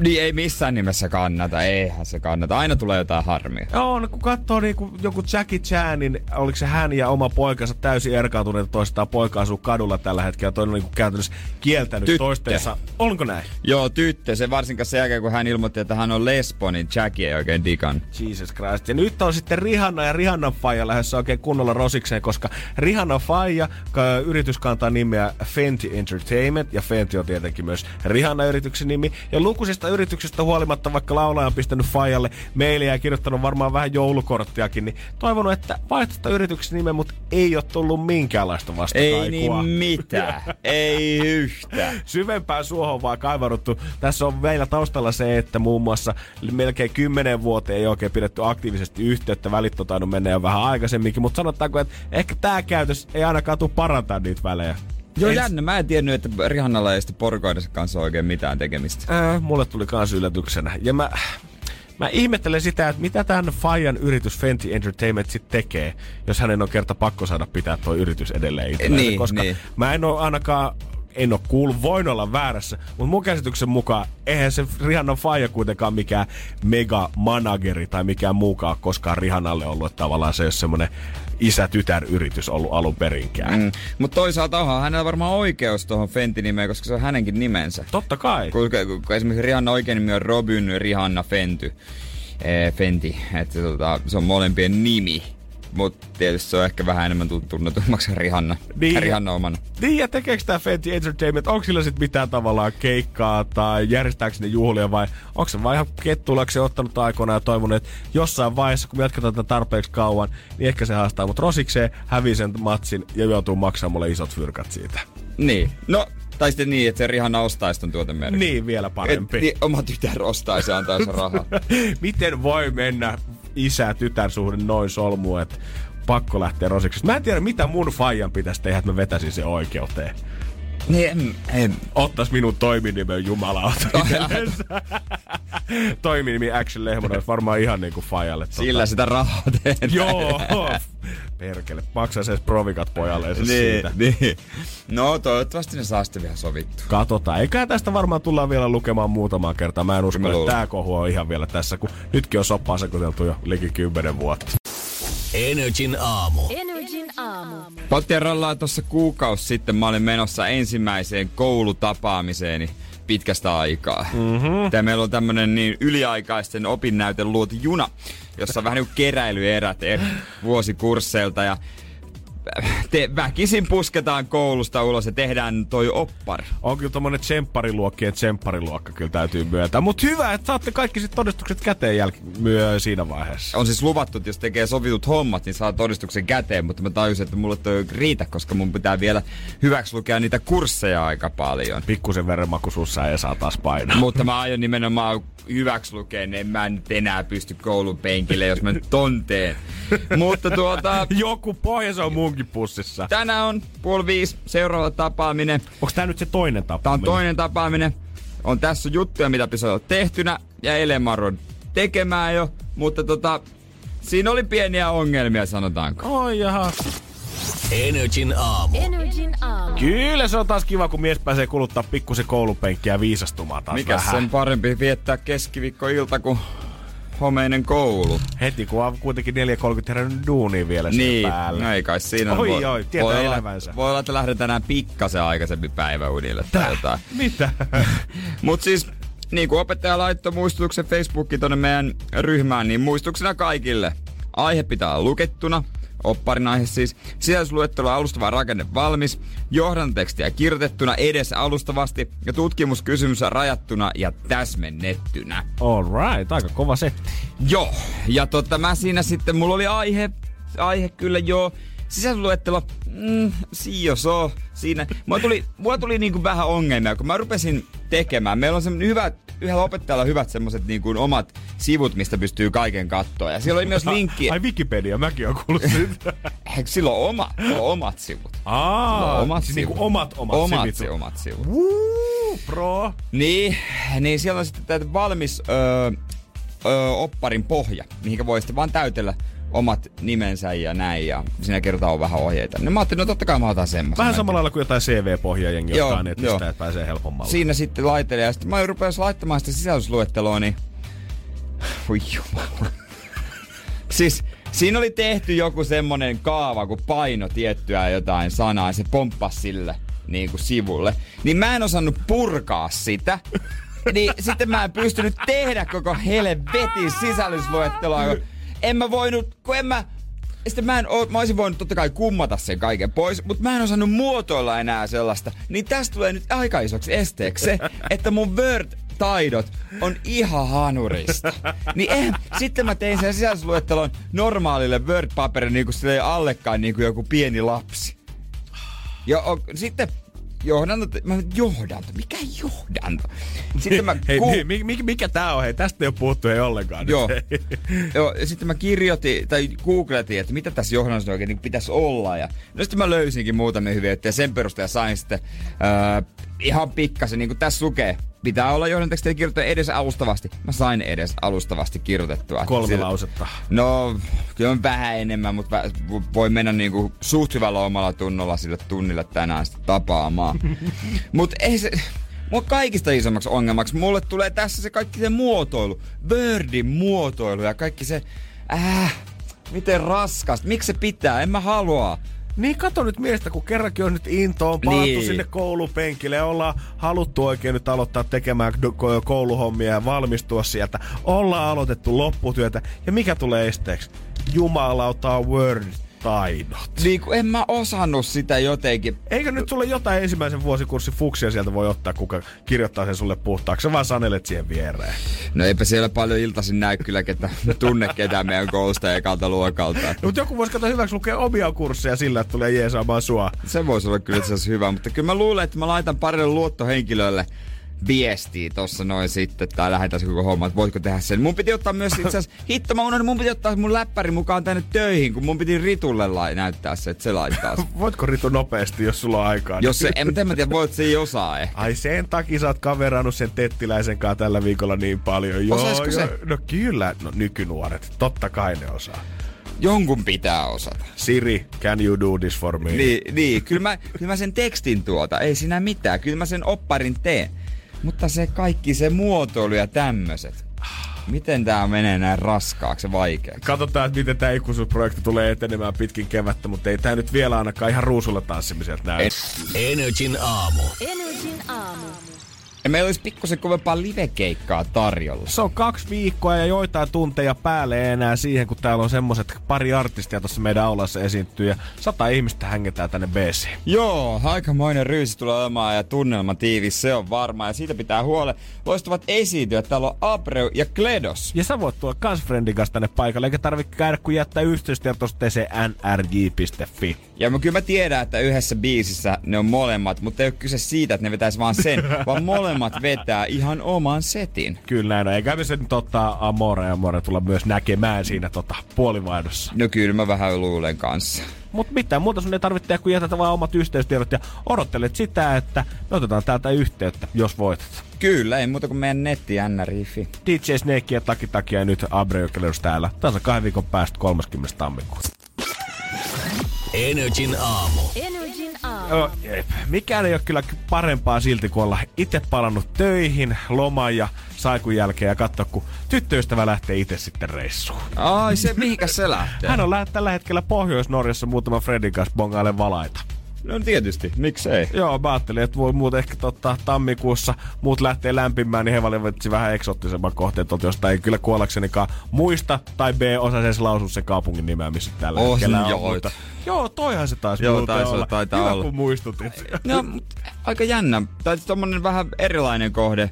Niin ei missään nimessä kannata, eihän se kannata. Aina tulee jotain harmia. Joo, no kun katsoo niin kuin joku Jackie Chan, niin oliko se hän ja oma poikansa täysin erkaantuneita toistaan. Poika asuu kadulla tällä hetkellä, toinen on niin käytännössä kieltänyt Tyttö. toistensa. Onko näin? Joo, tyttö, se varsinkaan sen jälkeen, kun hän ilmoitti, että hän on lesbo, niin Jackie ei oikein digan. Jesus Christ. Ja nyt on sitten Rihanna ja Rihannan faija lähdössä oikein kunnolla rosikseen, koska Rihanna faija yritys kantaa nimeä Fenty Entertainment, ja Fenty on tietenkin myös Rihanna-yrityksen nimi. Ja lukuisista yrityksistä huolimatta, vaikka laulaja on pistänyt faijalle mailia ja kirjoittanut varmaan vähän joulukorttiakin, niin toivonut, että vaihtoista yrityksen nimen, mutta ei ole tullut minkäänlaista vastakaikua. Ei niin mitään. ei yhtään. syvempään suohon vaan kaivaruttu. Tässä on meillä taustalla se, että muun muassa melkein kymmenen vuoteen ei oikein pidetty aktiivisesti yhteyttä. Välit on tainnut mennä jo vähän aikaisemminkin, mutta sanotaanko, että ehkä tämä käytös ei ainakaan tule parantaa niitä välejä. Joo, Ens- jännä. Mä en tiennyt, että Rihannalla ei sitten kanssa oikein mitään tekemistä. Äh, mulle tuli kans yllätyksenä. Ja mä, mä ihmettelen sitä, että mitä tämän Fajan yritys Fenty Entertainment sitten tekee, jos hänen on kerta pakko saada pitää tuo yritys edelleen itselleen. Niin, Koska niin. mä en ole ainakaan en ole kuullut, voin olla väärässä, mutta mun käsityksen mukaan eihän se Rihannan faija kuitenkaan mikään mega manageri tai mikään muukaan koskaan Rihannalle ollut, että tavallaan se ei ole semmoinen isä-tytär-yritys ollut alun perinkään. Mm. Mutta toisaalta onhan hänellä varmaan oikeus tuohon Fenty-nimeen, koska se on hänenkin nimensä. Totta kai. Kun, kun, esimerkiksi Rihanna oikein nimi on Robin Rihanna Fenty. Eh, Fenty, että tota, se on molempien nimi. Mutta tietysti se on ehkä vähän enemmän tu- tunnetummaksi Rihanna. Niin. Rihanna omana. Niin, ja tekeekö tämä Fenty Entertainment, onko sillä sitten mitään tavallaan keikkaa tai järjestääkö ne juhlia vai onko se vaan ihan kettulaksi ottanut aikoinaan ja toivonut, että jossain vaiheessa, kun me jatketaan tätä tarpeeksi kauan, niin ehkä se haastaa mut rosikseen, hävii sen matsin ja joutuu maksamaan mulle isot fyrkat siitä. Niin. No, tai sitten niin, että se Rihanna ostaisi ton tuotemerkin. Niin, vielä parempi. Et, niin, oma tytär ostaisi ja antaisi rahaa. Miten voi mennä isä-tytär-suhde noin solmuun, että pakko lähteä rosiksesta? Mä en tiedä, mitä mun faijan pitäisi tehdä, että mä vetäisin se oikeuteen. Niin, en, en. Ottais minun toiminimen jumalauta. Toiminimi Action Lehmonen olisi varmaan ihan niinku fajalle. Tota. Sillä sitä rahaa tehdään. Joo. Perkele. Maksaa se provikat pojalle Niin, siitä. niin. No toivottavasti ne saa sitten vielä sovittua. Katsotaan. Eikä tästä varmaan tullaan vielä lukemaan muutamaa kertaa. Mä en usko, Kyllä että tää kohu on ihan vielä tässä, kun nytkin on soppaa sekoiteltu jo liki kymmenen vuotta. Energin aamu. Energin aamu. Potterollaan tuossa kuukausi sitten mä olin menossa ensimmäiseen koulutapaamiseeni pitkästä aikaa. Mm-hmm. Tämä meillä on tämmönen niin yliaikaisten opinnäyten luotu juna, jossa on vähän niin kuin keräilyerät eri vuosikursseilta ja te väkisin pusketaan koulusta ulos ja tehdään toi oppar. On kyllä tommonen tsemppariluokkien tsemppariluokka kyllä täytyy myöntää. Mutta hyvä, että saatte kaikki sit todistukset käteen jäl- myö siinä vaiheessa. On siis luvattu, että jos tekee sovitut hommat, niin saa todistuksen käteen, mutta mä tajusin, että mulle toi ei riitä, koska mun pitää vielä hyväksi lukea niitä kursseja aika paljon. Pikkusen verenmaku sussa ei saa taas painaa. Mutta mä aion nimenomaan hyväksi lukea, niin en mä nyt enää pysty koulun penkille, jos mä nyt ton teen. Mutta tuota, Joku pohja se on munkin pussissa. tänään on puoli viisi, seuraava tapaaminen. Onko tää nyt se toinen tapa? Tää on toinen tapaaminen. On tässä juttuja, mitä pitäisi olla tehtynä, ja Elemarun tekemään jo, mutta tota, siinä oli pieniä ongelmia, sanotaanko. Oi jaha. Energin aamu. Energin aamu. Kyllä se on taas kiva, kun mies pääsee kuluttaa pikkusen koulupenkkiä viisastumaan taas Mikä vähän. sen parempi viettää keskiviikkoilta kuin homeinen koulu. Heti kun on kuitenkin 4.30 herännyt duunia vielä Niin, päälle. no ei kai siinä. Oi, voi, oi, tietää voi elävänsä. Olla, voi olla, että lähden tänään pikkasen aikaisemmin päiväunille tai jotain. Mitä? Mut siis, niin kuin opettaja laittoi muistutuksen Facebookiin tonne meidän ryhmään, niin muistutuksena kaikille. Aihe pitää olla lukettuna, opparin aihe siis. Sisällysluettelo alustava rakenne valmis, johdantekstiä kirjoitettuna edes alustavasti ja tutkimuskysymys rajattuna ja täsmennettynä. All right, aika kova setti. Joo, ja tota mä siinä sitten, mulla oli aihe, aihe kyllä joo, sisällysluettelo, mm, so, siinä. Mulla tuli, mulla tuli niinku vähän ongelmia, kun mä rupesin tekemään. Meillä on semmonen hyvä, yhdellä opettajalla hyvät semmoset niinku omat sivut, mistä pystyy kaiken kattoa. Ja siellä oli myös linkki, Ai Wikipedia, mäkin oon kuullut siitä. sillä on oma, on omat sivut. Aa, No, omat siis sivut. niinku omat omat, omat, sivit. si- omat sivut. Woo, pro. Niin, niin siellä on sitten valmis öö, öö, opparin pohja, mihinkä voi sitten vaan täytellä omat nimensä ja näin, ja siinä kertaa vähän ohjeita. No mä ajattelin, no totta kai mä otan semmoisen. Vähän samalla lailla kuin jotain CV-pohjaa jengi Joo, ottaa netistä, että pääsee helpommalla. Siinä sitten laitelin, ja sitten mä rupesin laittamaan sitä sisällysluetteloa, niin... Voi jumala. siis siinä oli tehty joku semmonen kaava, kun paino tiettyä jotain sanaa, ja se pomppasi sille niin kuin sivulle. Niin mä en osannut purkaa sitä. Niin sitten mä en pystynyt tehdä koko helvetin sisällysluetteloa. kun En mä voinut, kun en mä... Sitten mä, en oo, mä olisin voinut totta kai kummata sen kaiken pois, mutta mä en osannut muotoilla enää sellaista. Niin tästä tulee nyt aika isoksi esteeksi se, että mun Word-taidot on ihan hanurista. Niin eh, sitten mä tein sen sisällysluettelon normaalille Word-paperille niin kuin sille ei allekaan niin kuin joku pieni lapsi. Ja o, sitten johdanto, mä johdanto, mikä johdanto? Sitten mä Hei, ku- mi- mi- mikä, mikä tää on? Hei, tästä ei ole puhuttu ei ollenkaan. Joo. Joo, ja sitten mä kirjoitin, tai googletin, että mitä tässä johdannossa oikein niin pitäisi olla. Ja no sitten mä löysinkin muutamia hyviä, että sen perusteella sain sitten äh, ihan pikkasen, niin kuin tässä lukee, pitää olla johdantekstiä kirjoittaa edes alustavasti. Mä sain edes alustavasti kirjoitettua. Kolme Sillä- lausetta. No, kyllä on vähän enemmän, mutta voi mennä niinku suht hyvällä omalla tunnolla sille tunnille tänään sitten tapaamaan. mutta ei se... Mua kaikista isommaksi ongelmaksi mulle tulee tässä se kaikki se muotoilu. Wordin muotoilu ja kaikki se... Äh, miten raskasta. Miksi se pitää? En mä halua. Niin kato nyt miestä, kun kerrankin on nyt into, on palattu Niin. sinne koulupenkille ja ollaan haluttu oikein nyt aloittaa tekemään kouluhommia ja valmistua sieltä. Ollaan aloitettu lopputyötä ja mikä tulee esteeksi? Jumalauta Word-taidot. Niin kun en mä osannut sitä jotenkin. Eikö nyt sulle jotain ensimmäisen vuosikurssin fuksia sieltä voi ottaa, kuka kirjoittaa sen sulle puhtaaksi? Sä vaan sanelet siihen viereen. No eipä siellä paljon iltaisin näy kyllä, ketä tunne ketään meidän koulusta ekalta luokalta. No, mutta joku voisi katsoa hyväksi lukea omia kursseja sillä, että tulee jeesaamaan sua. Se voisi olla kyllä asiassa hyvä, mutta kyllä mä luulen, että mä laitan parille luottohenkilölle viestiä tossa noin sitten, tai lähetään se koko homma, että voitko tehdä sen. Mun piti ottaa myös itse asiassa, hitto mä unohdin, mun piti ottaa mun läppäri mukaan tänne töihin, kun mun piti Ritulle lai- näyttää se, että se laittaa sen. Voitko Ritu nopeasti, jos sulla on aikaa? Jos se, en, en mä tiedä, voit se ei osaa ehkä. Ai sen takia sä oot kaverannut sen tettiläisen kanssa tällä viikolla niin paljon. Joo, joo. se? No kyllä, no nykynuoret. Totta kai ne osaa. Jonkun pitää osata. Siri, can you do this for me? Niin, niin. Kyllä, mä, kyllä mä sen tekstin tuota, ei siinä mitään. Kyllä mä sen opparin teen. Mutta se kaikki, se muotoilu ja tämmöiset. Miten tää menee näin raskaaksi ja vaikeaksi? Katsotaan, että miten tämä ikuisuusprojekti tulee etenemään pitkin kevättä, mutta ei tämä nyt vielä ainakaan ihan ruusulla tanssimiselta näy. Energin aamu. Energin aamu. Ja meillä olisi pikkusen kovempaa livekeikkaa tarjolla. Se on kaksi viikkoa ja joitain tunteja päälle enää siihen, kun täällä on semmoset pari artistia tuossa meidän aulassa esiintyy ja sata ihmistä hängetään tänne BC. Joo, aikamoinen ryysi tulee olemaan ja tunnelma tiivis, se on varma. Ja siitä pitää huole. Loistavat esiintyjät. Täällä on Abreu ja Kledos. Ja sä voit tulla kans friendin kanssa tänne paikalle, eikä tarvitse käydä kun jättää yhteystiedot osoitteeseen nrj.fi. Ja mä kyllä mä tiedän, että yhdessä biisissä ne on molemmat, mutta ei ole kyse siitä, että ne vetäisi vaan sen, vaan molemmat vetää ihan oman setin. Kyllä näin on. Eikä me sen tota, Amore ja Amore tulla myös näkemään siinä tota, puolivaihdossa. No kyllä mä vähän luulen kanssa. Mutta mitään muuta sun ei tarvitse tehdä, kun jätät vaan omat yhteystiedot ja odottelet sitä, että me otetaan täältä yhteyttä, jos voitat. Kyllä, ei muuta kuin meidän netti nrifi. DJ Snake ja Taki Taki ja nyt Abreukelus täällä. Tasa kahden viikon päästä 30. tammikuuta. Energin aamu. Energin aamu. Mikään ei ole kyllä parempaa silti, kun olla itse palannut töihin, loman ja saikun jälkeen ja katsoa, kun tyttöystävä lähtee itse sitten reissuun. Ai se, mihinkä se lähtee? Hän on tällä hetkellä Pohjois-Norjassa muutama Fredin kanssa bongaille valaita. No tietysti, miksei? Joo, mä ajattelin, että voi muut ehkä tota, tammikuussa muut lähtee lämpimään, niin he valitsi vähän eksoottisemman kohteen, että josta ei kyllä kuollaksenikaan muista, tai B osaa edes lausua sen kaupungin nimeä, missä tällä Oh, hetkellä on. joo. Mutta, joo, toihan se taisi Joo, taisi- olla. taitaa Hyvä, olla. kun muistutit. No, aika jännä. Tai tommonen vähän erilainen kohde.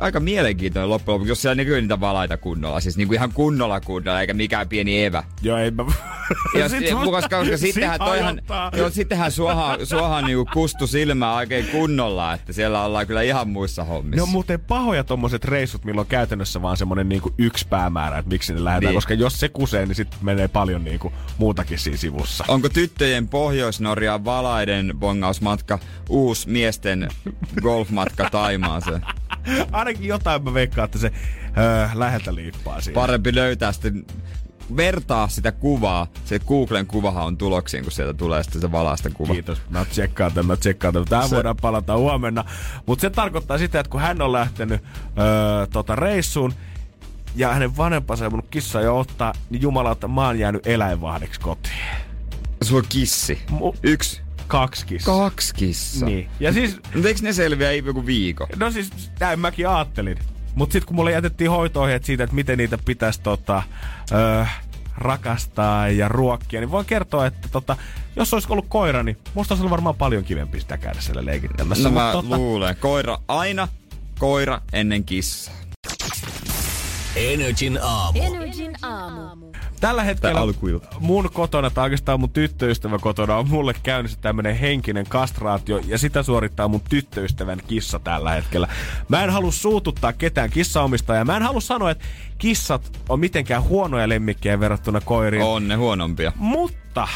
Aika mielenkiintoinen loppujen lopuksi, jos siellä näkyy niitä valaita kunnolla. Siis niinku ihan kunnolla kunnolla, eikä mikään pieni evä. joo, ei mä... Ja, Sit koska, koska sittenhän, sit toihan, joo, sittenhän suoha, suoha niinku kustu silmää oikein kunnolla, että siellä ollaan kyllä ihan muissa hommissa. Ne on muuten pahoja tommoset reissut, milloin on käytännössä vaan semmonen niinku yksi päämäärä, että miksi ne lähdetään. Niin. Koska jos se kusee, niin sitten menee paljon niinku muutakin siinä sivussa. Onko tyttöjen Pohjois-Norjaan valaiden bongausmatka uusi miesten golfmatka Taimaaseen? Ainakin jotain mä veikkaan, että se öö, läheltä liippaa siinä. Parempi löytää sitten vertaa sitä kuvaa. Se Googlen kuvahan on tuloksiin, kun sieltä tulee sitten se valaista kuva. Kiitos. Mä tsekkaan tämän, mä tsekkaan tämän. Tähän Se- voidaan palata huomenna. Mutta se tarkoittaa sitä, että kun hän on lähtenyt öö, tota reissuun, ja hänen vanhempansa ja mun kissa jo ottaa, niin jumala, että mä oon jäänyt eläinvahdiksi kotiin. Sulla on kissi. Mu- Yksi. Kaksi kissaa. Kaksi kissaa. Niin. Ja siis, Mutta eikö ne selviä ei joku viikon? no siis, näin mäkin ajattelin. Mutta sitten kun mulle jätettiin hoitoohjeet siitä, että miten niitä pitäisi tota, öö, rakastaa ja ruokkia, niin voin kertoa, että tota, jos olisi ollut koira, niin musta olisi ollut varmaan paljon kivempi sitä käydä siellä leikittämässä. No mä tota, luulen. Koira, aina koira ennen kissaa. Energin aamu. Energin aamu. Tällä hetkellä mun kotona, tai oikeastaan mun tyttöystävä kotona, on mulle käynnissä tämmönen henkinen kastraatio, ja sitä suorittaa mun tyttöystävän kissa tällä hetkellä. Mä en halua suututtaa ketään kissaomistajaa, mä en halua sanoa, että kissat on mitenkään huonoja lemmikkejä verrattuna koiriin. On ne huonompia. Mutta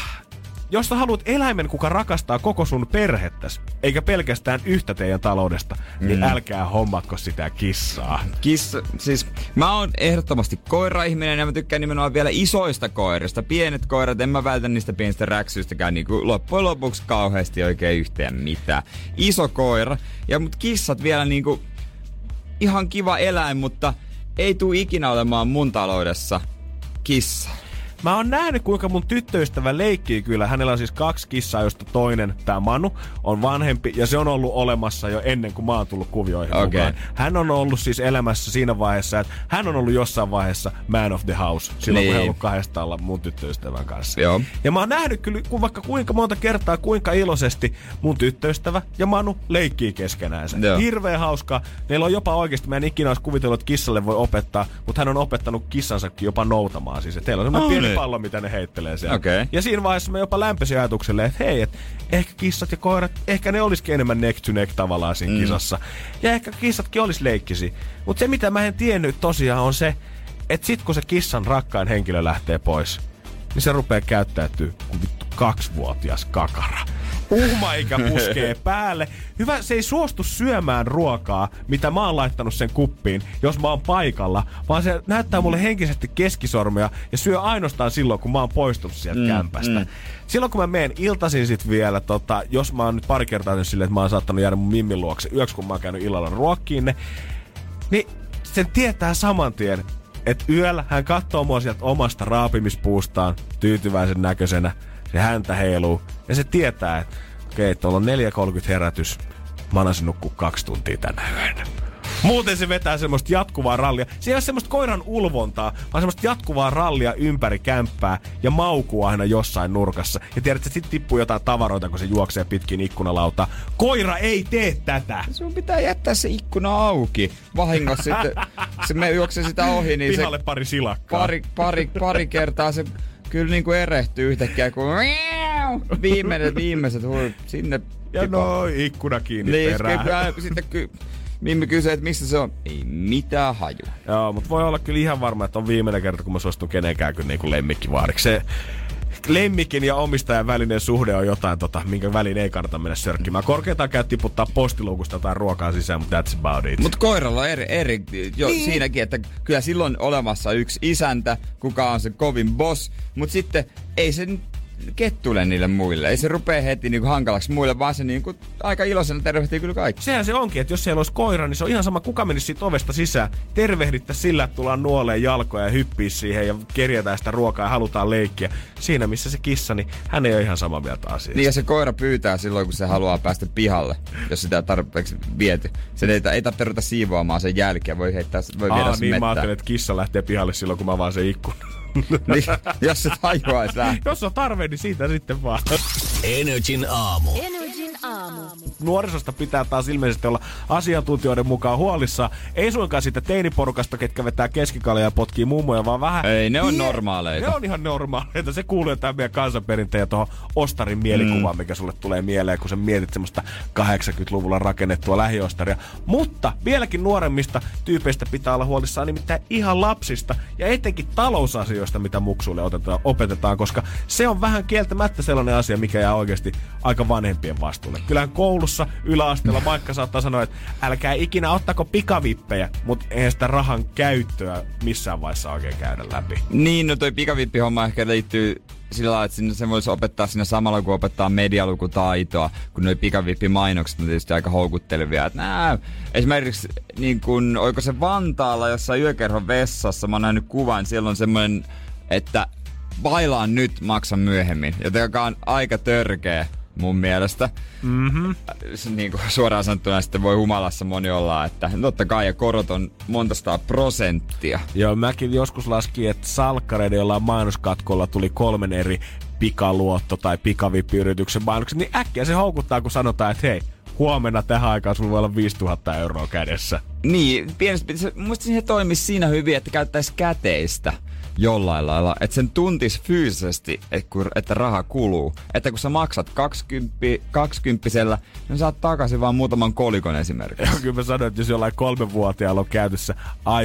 jos sä haluat eläimen, kuka rakastaa koko sun perhettäs, eikä pelkästään yhtä teidän taloudesta, mm. niin älkää hommatko sitä kissaa. Kissa, siis mä oon ehdottomasti koira-ihminen ja mä tykkään nimenomaan vielä isoista koirista. Pienet koirat, en mä vältä niistä pienistä räksyistäkään niinku loppujen lopuksi kauheasti oikein yhteen mitään. Iso koira, ja mut kissat vielä niinku ihan kiva eläin, mutta ei tuu ikinä olemaan mun taloudessa kissa. Mä oon nähnyt, kuinka mun tyttöystävä leikkii kyllä. Hänellä on siis kaksi kissaa, josta toinen, tämä Manu, on vanhempi. Ja se on ollut olemassa jo ennen kuin mä oon tullut kuvioihin Okei. mukaan. Hän on ollut siis elämässä siinä vaiheessa, että hän on ollut jossain vaiheessa man of the house. Silloin Niin. kun hän on ollut kahdestaan mun tyttöystävän kanssa. Joo. Ja mä oon nähnyt kyllä vaikka kuinka monta kertaa, kuinka iloisesti mun tyttöystävä ja Manu leikkii keskenäänsä. Joo. Hirveän hauskaa. Meillä on jopa oikeasti, mä en ikinä olisi kuvitellut, että kissalle voi opettaa, mutta hän on opettanut kissansakin jopa noutamaan. Siis, että heillä on semmoinen pieni lumipallo, mitä ne heittelee siellä. Okei. Ja siinä vaiheessa mä jopa lämpesin ajatukselle, että hei, et ehkä kissat ja koirat, ehkä ne olisikin enemmän neck to neck tavallaan siinä mm. kisassa. Ja ehkä kissatkin olisi leikkisi. Mutta se, mitä mä en tiennyt tosiaan on se, että sit kun se kissan rakkain henkilö lähtee pois, niin se rupeaa käyttäytyy kuin vittu kaksivuotias kakara. Uhmaikä puskee päälle. Hyvä, se ei suostu syömään ruokaa, mitä mä oon laittanut sen kuppiin, jos mä oon paikalla, vaan se näyttää mulle henkisesti keskisormia ja syö ainoastaan silloin, kun mä oon poistunut sieltä mm, kämpästä. Mm. Silloin kun mä menen iltaisin sit vielä, tota, jos mä oon nyt pari kertaa tehnyt silleen, että mä oon saattanut jäädä mun mimmin luokse yöksi, kun mä oon käynyt illalla ruokkiin ne, niin sen tietää saman tien, että yöllä hän katsoo mua sieltä omasta raapimispuustaan tyytyväisen näköisenä. Se häntä heiluu ja se tietää, että okei, okay, tuolla on 4.30 herätys. Mä nukkua kaksi tuntia tänä yönä. Muuten se vetää semmoista jatkuvaa rallia. Se ei ole semmoista koiran ulvontaa, vaan semmoista jatkuvaa rallia ympäri kämppää ja maukuu aina jossain nurkassa. Ja tiedät, että sitten tippuu jotain tavaroita, kun se juoksee pitkin ikkunalauta. Koira ei tee tätä! Sun pitää jättää se ikkuna auki. Vahingossa sitten, se me juoksee sitä ohi, niin Pihalle se pari silakkaa. pari, pari, pari kertaa se kyllä niinku erehtyy yhtäkkiä, kun viimeiset, viimeiset sinne Ja tipa- no, ikkuna kiinni Niin, perään. sitten ky- Mimmi kysyy, että missä se on. Ei mitään haju. Joo, mutta voi olla kyllä ihan varma, että on viimeinen kerta, kun mä suostun kenenkään kyllä niinku lemmikkivaariksi. Se lemmikin ja omistajan välinen suhde on jotain, tota, minkä väliin ei kannata mennä sörkkimään. Korkeintaan käy tiputtaa postiluukusta tai ruokaa sisään, mutta that's about it. Mutta koiralla on eri, eri jo niin. siinäkin, että kyllä silloin olemassa yksi isäntä, kuka on se kovin boss, mutta sitten ei se nyt kettule niille muille. Ei se rupee heti niinku hankalaksi muille, vaan se niinku aika iloisena tervehtii kyllä kaikki. Sehän se onkin, että jos siellä olisi koira, niin se on ihan sama, kuka menisi siitä ovesta sisään. Tervehdittä sillä, että tullaan nuoleen jalkoja ja hyppii siihen ja kerjätään sitä ruokaa ja halutaan leikkiä. Siinä missä se kissa, niin hän ei ole ihan samaa mieltä asiasta. Niin ja se koira pyytää silloin, kun se haluaa päästä pihalle, jos sitä tarpeeksi viety. Sen ei, ei tarvitse ruveta siivoamaan sen jälkeen, voi, heittää, voi viedä Aa, sen niin mä ajattelin, että kissa lähtee pihalle silloin, kun mä avaan sen ikkuna. niin, jos se tajuaisi lähteä. Jos on tarve, niin siitä sitten vaan. Energin aamu. Energin aamu. Nuorisosta pitää taas ilmeisesti olla asiantuntijoiden mukaan huolissa. Ei suinkaan siitä teiniporukasta, ketkä vetää keskikalia ja potkii mummoja, vaan vähän... Ei, ne on Pie- normaaleita. Ne on ihan normaaleita. Se kuuluu jotain meidän kansanperinteen ja tuohon Ostarin mielikuvaan, mm. mikä sulle tulee mieleen, kun sä mietit semmoista 80-luvulla rakennettua lähiostaria. Mutta vieläkin nuoremmista tyypeistä pitää olla huolissaan nimittäin ihan lapsista ja etenkin talousasioista, mitä muksuille otetaan, opetetaan, koska se on vähän kieltämättä sellainen asia, mikä jää oikeasti aika vanhempien vastuulle. Kyllähän koulussa yläasteella vaikka saattaa sanoa, että älkää ikinä ottako pikavippejä, mutta eihän sitä rahan käyttöä missään vaiheessa oikein käydä läpi. Niin, no toi pikavippihomma ehkä liittyy sillä lailla, että sinne voisi opettaa sinne samalla, kun opettaa medialukutaitoa, kun noi pikavippimainokset on tietysti aika houkuttelevia. Että nää, esimerkiksi, niin kun, oiko se Vantaalla jossain yökerhon vessassa, mä oon nähnyt kuvan, siellä on semmoinen, että bailaan nyt, maksan myöhemmin, joka on aika törkeä mun mielestä. Mm-hmm. Niin kuin suoraan sanottuna sitten voi humalassa moni olla, että totta kai ja korot on monta sataa prosenttia. Joo, mäkin joskus laskin, että salkkareiden jollain mainoskatkolla tuli kolmen eri pikaluotto- tai pikavippiyrityksen mainokset, niin äkkiä se houkuttaa, kun sanotaan, että hei, huomenna tähän aikaan sulla voi olla 5000 euroa kädessä. Niin, se, mun mielestä se toimisi siinä hyvin, että käyttäisi käteistä jollain lailla, että sen tuntis fyysisesti, että, kun, että raha kuluu. Että kun sä maksat 20, 20 niin saat takaisin vaan muutaman kolikon esimerkiksi. Ja kyllä mä sanoin, että jos jollain kolmenvuotiaalla on käytössä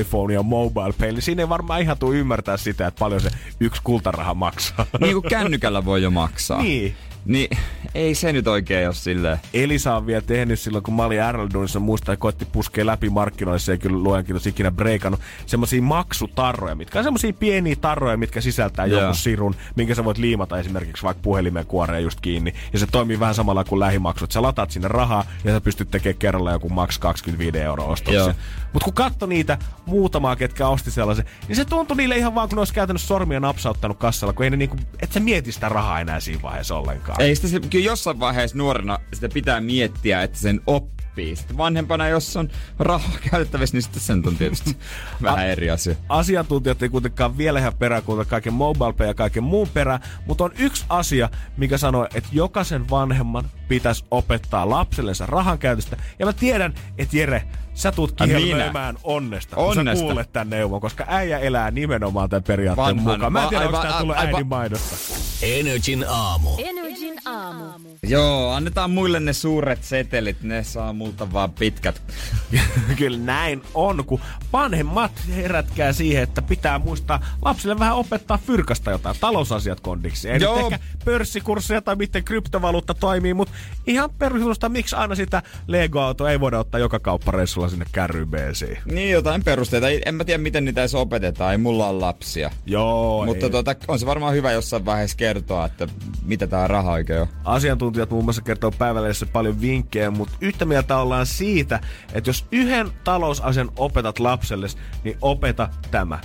iPhone ja mobile pay, niin siinä ei varmaan ihan tule ymmärtää sitä, että paljon se yksi kultaraha maksaa. niin kuin kännykällä voi jo maksaa. Niin. Niin ei se nyt oikein ole silleen. Elisa on vielä tehnyt silloin, kun mä olin RL-duunissa, muistaa, että koitti puskea läpi markkinoille, se ei kyllä luojan kiitos ikinä breikannut, semmosia maksutarroja, mitkä on semmosia pieniä tarroja, mitkä sisältää Joo. jonkun sirun, minkä sä voit liimata esimerkiksi vaikka puhelimen kuoreen just kiinni. Ja se toimii vähän samalla kuin lähimaksut. Sä lataat sinne rahaa ja sä pystyt tekemään kerralla joku maks 25 euroa ostoksen. Mutta kun katso niitä muutamaa, ketkä osti sellaisen, niin se tuntui niille ihan vaan, kun ne olisi käytännössä sormia napsauttanut kassalla, kun ei ne niinku, et sä mieti sitä rahaa enää siinä vaiheessa ollenkaan. Ei sitä se, kyllä jossain vaiheessa nuorena sitä pitää miettiä, että sen oppii. Sitten vanhempana, jos on rahaa käytettävissä, niin sitten sen on tietysti vähän eri asia. asiantuntijat ei kuitenkaan vielä ihan peräänkuuta kaiken mobile ja kaiken muun perään, mutta on yksi asia, mikä sanoo, että jokaisen vanhemman pitäisi opettaa lapsellensa rahan käytöstä. Ja mä tiedän, että Jere, sä tuut kihelmöimään onnesta, kun Onnesta. sä kuulet tän neuvon, koska äijä elää nimenomaan tämän periaatteen Vanhan- mukaan. Mä en tiedä, aivan- onko tää tullut aivan- äidin maidosta. Energin aamu. Energin aamu. Joo, annetaan muille ne suuret setelit, ne saa multa vaan pitkät. Kyllä näin on, kun vanhemmat herätkää siihen, että pitää muistaa lapsille vähän opettaa fyrkasta jotain, talousasiat kondiksi. Ei Joo. nyt ehkä pörssikursseja tai miten kryptovaluutta toimii, mutta ihan perustelusta, miksi aina sitä Lego-autoa ei voida ottaa joka kauppareissulla sinne kärrybeesiin. Niin, jotain perusteita. Ei- En mä tiedä, miten niitä edes opetetaan. Ei mulla ole lapsia. Joo, Mutta ei. tota, on se varmaan hyvä jossain vaiheessa kertoa, että mitä tää raha oikein on. Asiantuntijat muun muassa kertoo päivälehdessä paljon vinkkejä, mutta yhtä mieltä ollaan siitä, että jos yhden talousasian opetat lapselle, niin opeta tämä.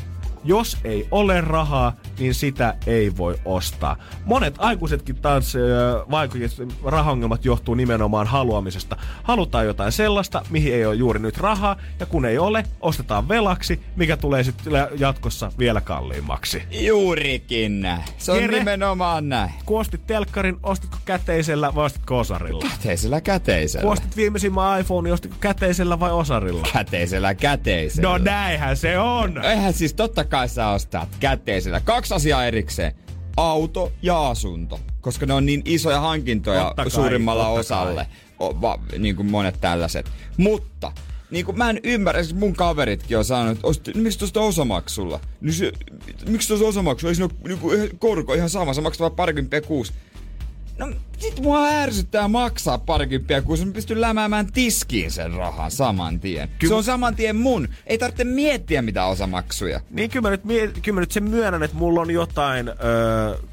Jos ei ole rahaa, niin sitä ei voi ostaa. Monet aikuisetkin taas vaikutukset, rahaongelmat johtuu nimenomaan haluamisesta. Halutaan jotain sellaista, mihin ei ole juuri nyt rahaa, ja kun ei ole, ostetaan velaksi, mikä tulee sitten jatkossa vielä kalliimmaksi. Juurikin näin. Se on Jere? nimenomaan näin. Kun ostit telkkarin, ostitko käteisellä vai ostitko osarilla? Käteisellä käteisellä. Kun ostit viimeisimmän iPhone, niin ostitko käteisellä vai osarilla? Käteisellä käteisellä. No näinhän se on! Eihän siis totta kai sä ostat käteisellä. Kaksi asiaa erikseen. Auto ja asunto. Koska ne on niin isoja hankintoja kai, suurimmalla osalle. O, va, niin kuin monet tällaiset. Mutta niin kuin mä en ymmärrä, siis mun kaveritkin on sanonut, että osti, miksi tuosta osamaksulla? Niin se, miksi tuossa osamaksulla? Ei siinä ole niin kuin, korko ihan sama, sä maksat vaan parikymppiä kuusi. No sit mua ärsyttää maksaa parikymppiä, kun mä pystyn lämäämään tiskiin sen rahan saman tien. Ky- se on saman tien mun. Ei tarvitse miettiä mitä osamaksuja. Niin kyllä mä, nyt, mie- kyllä mä nyt sen myönnän, että mulla on jotain öö,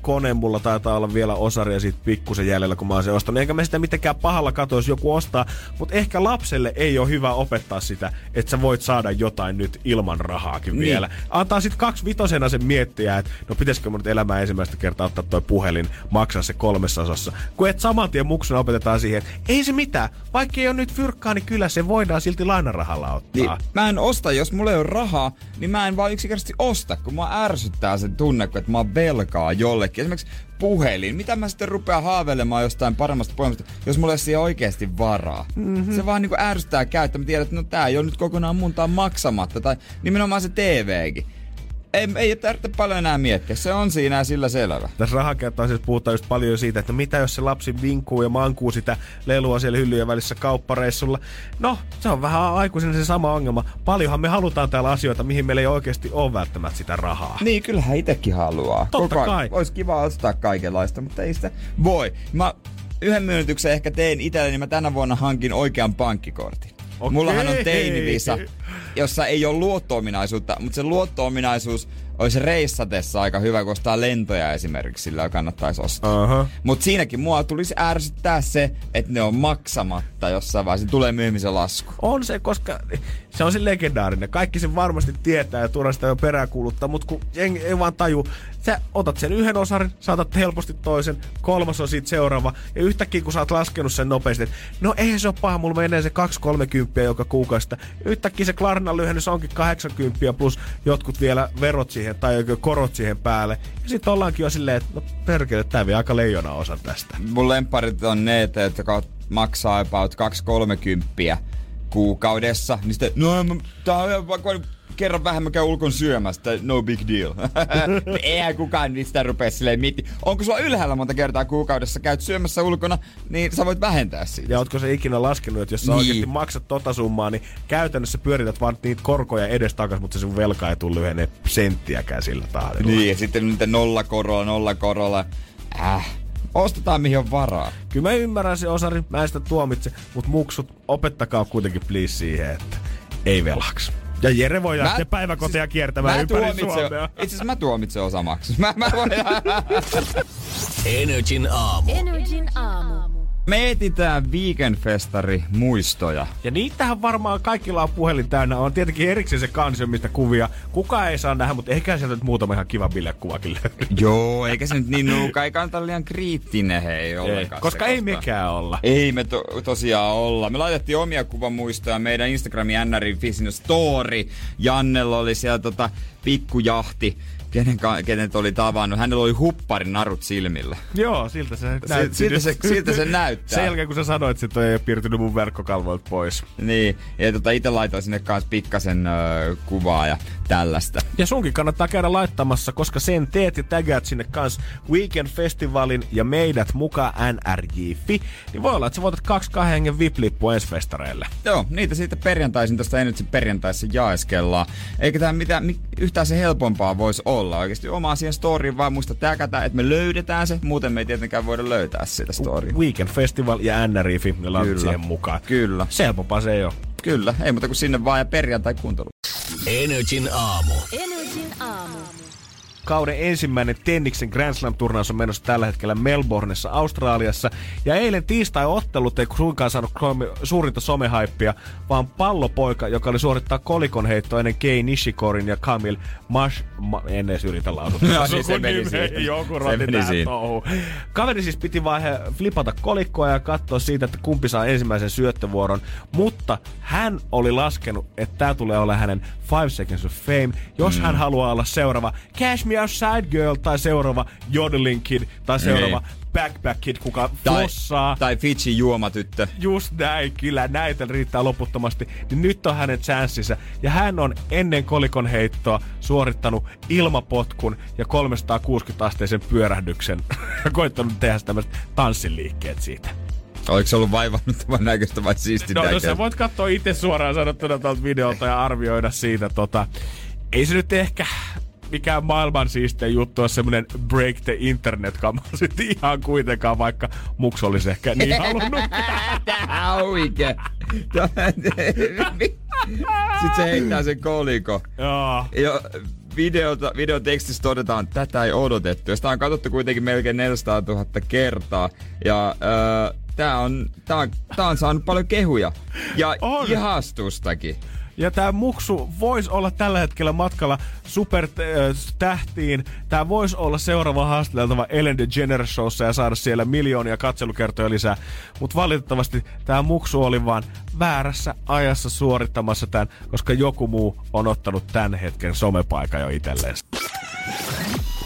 kone, mulla taitaa olla vielä osaria siitä pikkusen jäljellä, kun mä oon sen ostanut. Enkä mä sitä mitenkään pahalla kato, jos joku ostaa. Mutta ehkä lapselle ei ole hyvä opettaa sitä, että sä voit saada jotain nyt ilman rahaakin Niin. vielä. Antaa sit kaksi vitosena sen miettiä, että no pitäisikö mun nyt elämää ensimmäistä kertaa ottaa toi puhelin, maksaa se kolmessa osassa. Kun et saman tien muksuna opetetaan siihen, että ei se mitään, vaikka ei ole nyt fyrkkaa, niin kyllä se voidaan silti lainarahalla ottaa. Niin, mä en osta, jos mulla ei ole rahaa, niin mä en vaan yksinkertaisesti osta, kun mä ärsyttää se tunne, kun että mä oon velkaa jollekin. Esimerkiksi puhelin. Mitä mä sitten rupean haaveilemaan jostain paremmasta puhelimesta, jos mulla ei ole siihen oikeasti varaa? Mm-hmm. Se vaan niinku ärsyttää käyttää. Mä tiedän, että no tää ei ole nyt kokonaan mun, tää on maksamatta. Tai nimenomaan se TVkin. Ei, ei tarvitse paljon enää miettiä. Se on siinä ja sillä selvä. Tässä rahakäyttäisessä puhutaan just paljon siitä, että mitä jos se lapsi vinkuu ja mankuu sitä lelua siellä hyllyjen välissä kauppareissulla. No, se on vähän aikuisena se sama ongelma. Paljonhan me halutaan täällä asioita, mihin meillä ei oikeasti ole välttämättä sitä rahaa. Niin, kyllähän itekin haluaa. Totta kai. Olisi kiva ostaa kaikenlaista, mutta ei sitä voi. Mä yhden myönnytyksen ehkä tein itselleni. Mä tänä vuonna hankin oikean pankkikortin. Okei. Mullahan on teinivisa, jossa ei ole luotto-ominaisuutta, mutta se luotto-ominaisuus olisi reissatessa aika hyvä, kun ostaa lentoja esimerkiksi, sillä kannattaisi ostaa. Aha. Mutta siinäkin mua tulisi ärsyttää se, että ne on maksamatta jossain vaiheessa. Tulee myöhemmin se lasku. On se, koska se on se legendaarinen. Kaikki sen varmasti tietää ja turha sitä jo peräänkuuluttaa, mutta kun jengi ei vaan taju, sä otat sen yhden osarin, saatat helposti toisen, kolmas on siitä seuraava, ja yhtäkkiä kun sä oot laskenut sen nopeasti, että no eihän se ole paha, mulla menee se 2-30 joka kuukausista. Yhtäkkiä se Klarnan lyhennys onkin 80 plus jotkut vielä verot siihen tai korot siihen päälle. Ja sitten ollaankin jo silleen, että no perkele, tää vie aika leijona osan tästä. Mun lemparit on ne, että, maksaa about 2-30 kuukaudessa, niin sitten, no mä- tää on vaikka kerran vähemmän käy ulkon syömästä, no big deal. Eihän kukaan niistä rupea silleen miettiä. Onko sulla ylhäällä monta kertaa kuukaudessa käyt syömässä ulkona, niin sä voit vähentää siitä. Ja ootko se ikinä laskenut, että jos sä Niin. oikeasti maksat tota summaa, niin käytännössä pyörität vaan niitä korkoja edestakas, mutta se sun velka ei tullut lyhenee senttiäkään sillä tahdilla. Niin, ja sitten niitä nolla korolla, nolla korolla. Äh, ostetaan mihin on varaa. Kyllä mä ymmärrän se osari, mä en sitä tuomitse, mutta muksut, opettakaa kuitenkin please siihen, että ei velaksi. Ja Jere voi lähteä päiväkoteja kiertämään mä ympäri Suomea. Itse asiassa mä tuomitsen osamaksun. Mä, mä voin, Energin aamu. Energin aamu. Me etitään weekendfestari muistoja. Ja niitähän varmaan kaikilla on puhelin täynnä. On tietenkin erikseen se kansio, mistä kuvia. Kukaan ei saa nähdä, mutta ehkä sieltä nyt muutama ihan kiva bilekuvakin. Joo, eikä se nyt niin nuuka, ei kannata liian kriittinen hei ollenkaan. Koska se ei mekään olla. Ei me to- tosiaan olla. Me laitettiin omia kuvamuistoja meidän Instagramin NRin Fisin story. Jannella oli siellä tota pikkujahti kenen, kenet oli tavannut. Hänellä oli hupparin narut silmillä. Joo, siltä se näytti. Siltä se, siltä se näyttää. Sen jälkeen kun sä sanoit, että ei ole piirtynyt mun verkkokalvoilta pois. Niin, ja tota, itse laitoin sinne kanssa pikkasen öö, kuvaa ja tällaista. Ja sunkin kannattaa käydä laittamassa, koska sen teet ja tägäät sinne kanssa Weekend Festivalin ja meidät mukaan NRJ.fi, niin voi olla, että sä voitat kaksi kahden hengen VIP-lippu ensi festareille. Joo, niitä sitten perjantaisin tästä Energy perjantaissa jaeskellaan. Eikä tämä mitään, yhtään se helpompaa voisi olla. Oikeasti oma siihen storyin vaan muista täkätä, että me löydetään se, muuten me ei tietenkään voida löytää sitä storya. Weekend Festival ja NRJ.fi, ne Kyllä. siihen mukaan. Kyllä. Se helpompaa se ei ole. Kyllä, ei muuta kuin sinne vaan ja perjantai kuuntelu. Energin aamu. Energin aamu. Kauden ensimmäinen Tenniksen Grand Slam-turnaus on menossa tällä hetkellä Melbourneissa, Australiassa. Ja eilen tiistai-ottelut ei suinkaan saanut suurinta somehaippia, vaan pallopoika, joka oli suorittaa kolikon heitto ennen Kei Nishikorin ja Kamil Mash... Ma, en edes yritä lausua. No, niin se meni. Joku. Kaveri siis piti vaihe flipata kolikkoa ja katsoa siitä, että kumpi saa ensimmäisen syöttövuoron. Mutta hän oli laskenut, että tämä tulee olla hänen Five Seconds of Fame, jos mm. hän haluaa olla seuraava Cash Me Outside Girl tai seuraava Jodeling Kid tai seuraava niin. Backpack Kid, kuka tai, flossaa. Tai Fitchi juomatyttö. Just näin, kyllä näitä riittää loputtomasti. Niin nyt on hänen chanssinsä. Ja hän on ennen kolikon heittoa suorittanut ilmapotkun ja 360-asteisen pyörähdyksen. ja koittanut tehdä tämmöiset tanssiliikkeet siitä. Oliko se ollut vaivannuttavan näköistä vai siisti No, no sä voit katsoa itse suoraan sanottuna tältä videolta ja arvioida siitä. Tota, ei se nyt ehkä mikään maailman siistein juttu on semmonen break the internet kama sitten ihan kuitenkaan, vaikka muks olisi ehkä niin halunnut. Tää on Sitten se heittää sen koliko. Joo. Jo, videota, videotekstissä todetaan, että tätä ei odotettu. Ja sitä on katsottu kuitenkin melkein 400 000 kertaa. Ja öö, tää on, tää on, tää on saanut paljon kehuja. Ja on. ihastustakin. Ja tämä muksu voisi olla tällä hetkellä matkalla supertähtiin. Tämä voisi olla seuraava haasteltava Ellen DeGeneres Showssa ja saada siellä miljoonia katselukertoja lisää. Mutta valitettavasti tämä muksu oli vaan väärässä ajassa suorittamassa tämän, koska joku muu on ottanut tämän hetken somepaikan jo itselleen.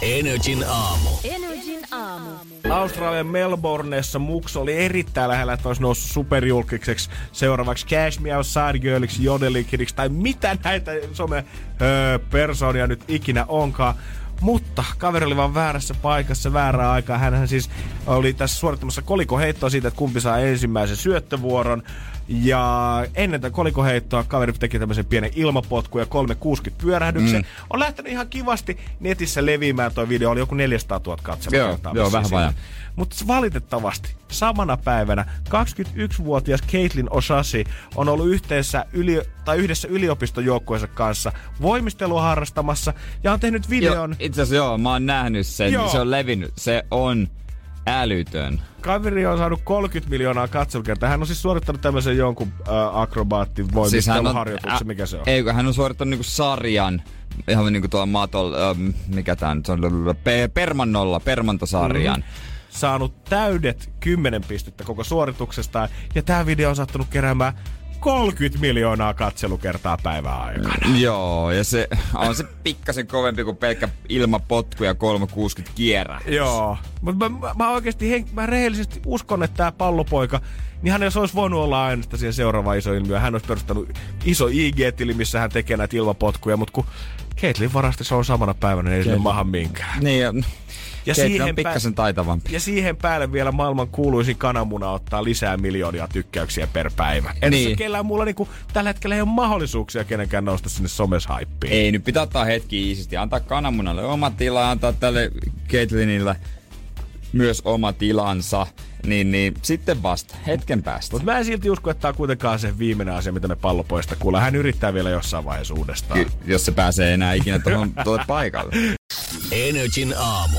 Energin aamu. Energin aamu. Australian Melbourneessa Mux oli erittäin lähellä, että olisi noussut superjulkiseksi seuraavaksi Cash Me Outside Girliksi, Jodelikidiksi tai mitä näitä some öö, persoonia nyt ikinä onkaan. Mutta kaveri oli vaan väärässä paikassa väärää aikaa. Hän siis oli tässä suorittamassa kolikoheittoa siitä, että kumpi saa ensimmäisen syöttövuoron. Ja ennen tätä kolikoheittoa kaveri teki tämmöisen pienen ilmapotku ja 360 pyörähdyksen. Mm. On lähtenyt ihan kivasti netissä leviämään toi video. Oli joku 400 000 katselua. Joo, joo vähän vajaa. Mutta valitettavasti samana päivänä 21-vuotias Caitlin Osasi on ollut yhteensä yli, tai yhdessä yliopistojoukkueensa kanssa voimistelua harrastamassa ja on tehnyt videon. Itse asiassa joo, mä oon nähnyt sen. Joo. Se on levinnyt. Se on älytön. Kaveri on saanut 30 miljoonaa katselukertaa. Hän on siis suorittanut tämmöisen jonkun äh, akrobaatti voimisteluharjoituksen. Siis mikä se on? Ei, hän on suorittanut niinku sarjan ihan niinku tuolla matol, äh, mikä tää nyt on, Permannolla, Permantosarjan. Mm saanut täydet 10 pistettä koko suorituksesta Ja tämä video on sattunut keräämään 30 miljoonaa katselukertaa päivää aikana. Mm, joo, ja se on se pikkasen kovempi kuin pelkkä ilmapotku ja 360 kierrä. Joo, mutta mä, mä, mä oikeasti, mä rehellisesti uskon, että tämä pallopoika, niin hän olisi voinut olla aina siihen seuraava iso ilmiö. Hän olisi perustanut iso IG-tili, missä hän tekee näitä ilmapotkuja, mutta kun Caitlyn varasti se on samana päivänä, niin ei sille maha minkään. Niin, ja ja siihen on pikkasen taitavampi. Ja siihen päälle vielä maailman kuuluisin kananmuna ottaa lisää miljoonia tykkäyksiä per päivä. En niin. kellään muulla niinku, tällä hetkellä ei ole mahdollisuuksia kenenkään nousta sinne someshaippiin. Ei, nyt pitää ottaa hetki iisisti. Antaa kananmunalle oma tila, antaa tälle Caitlinille myös oma tilansa. Niin, niin sitten vasta, hetken päästä. Mutta mä en silti usko, että tämä on kuitenkaan se viimeinen asia, mitä me pallopoista kuulla. Hän yrittää vielä jossain vaiheessa uudestaan. Ky- jos se pääsee enää ikinä tuohon paikalle. Energin aamu.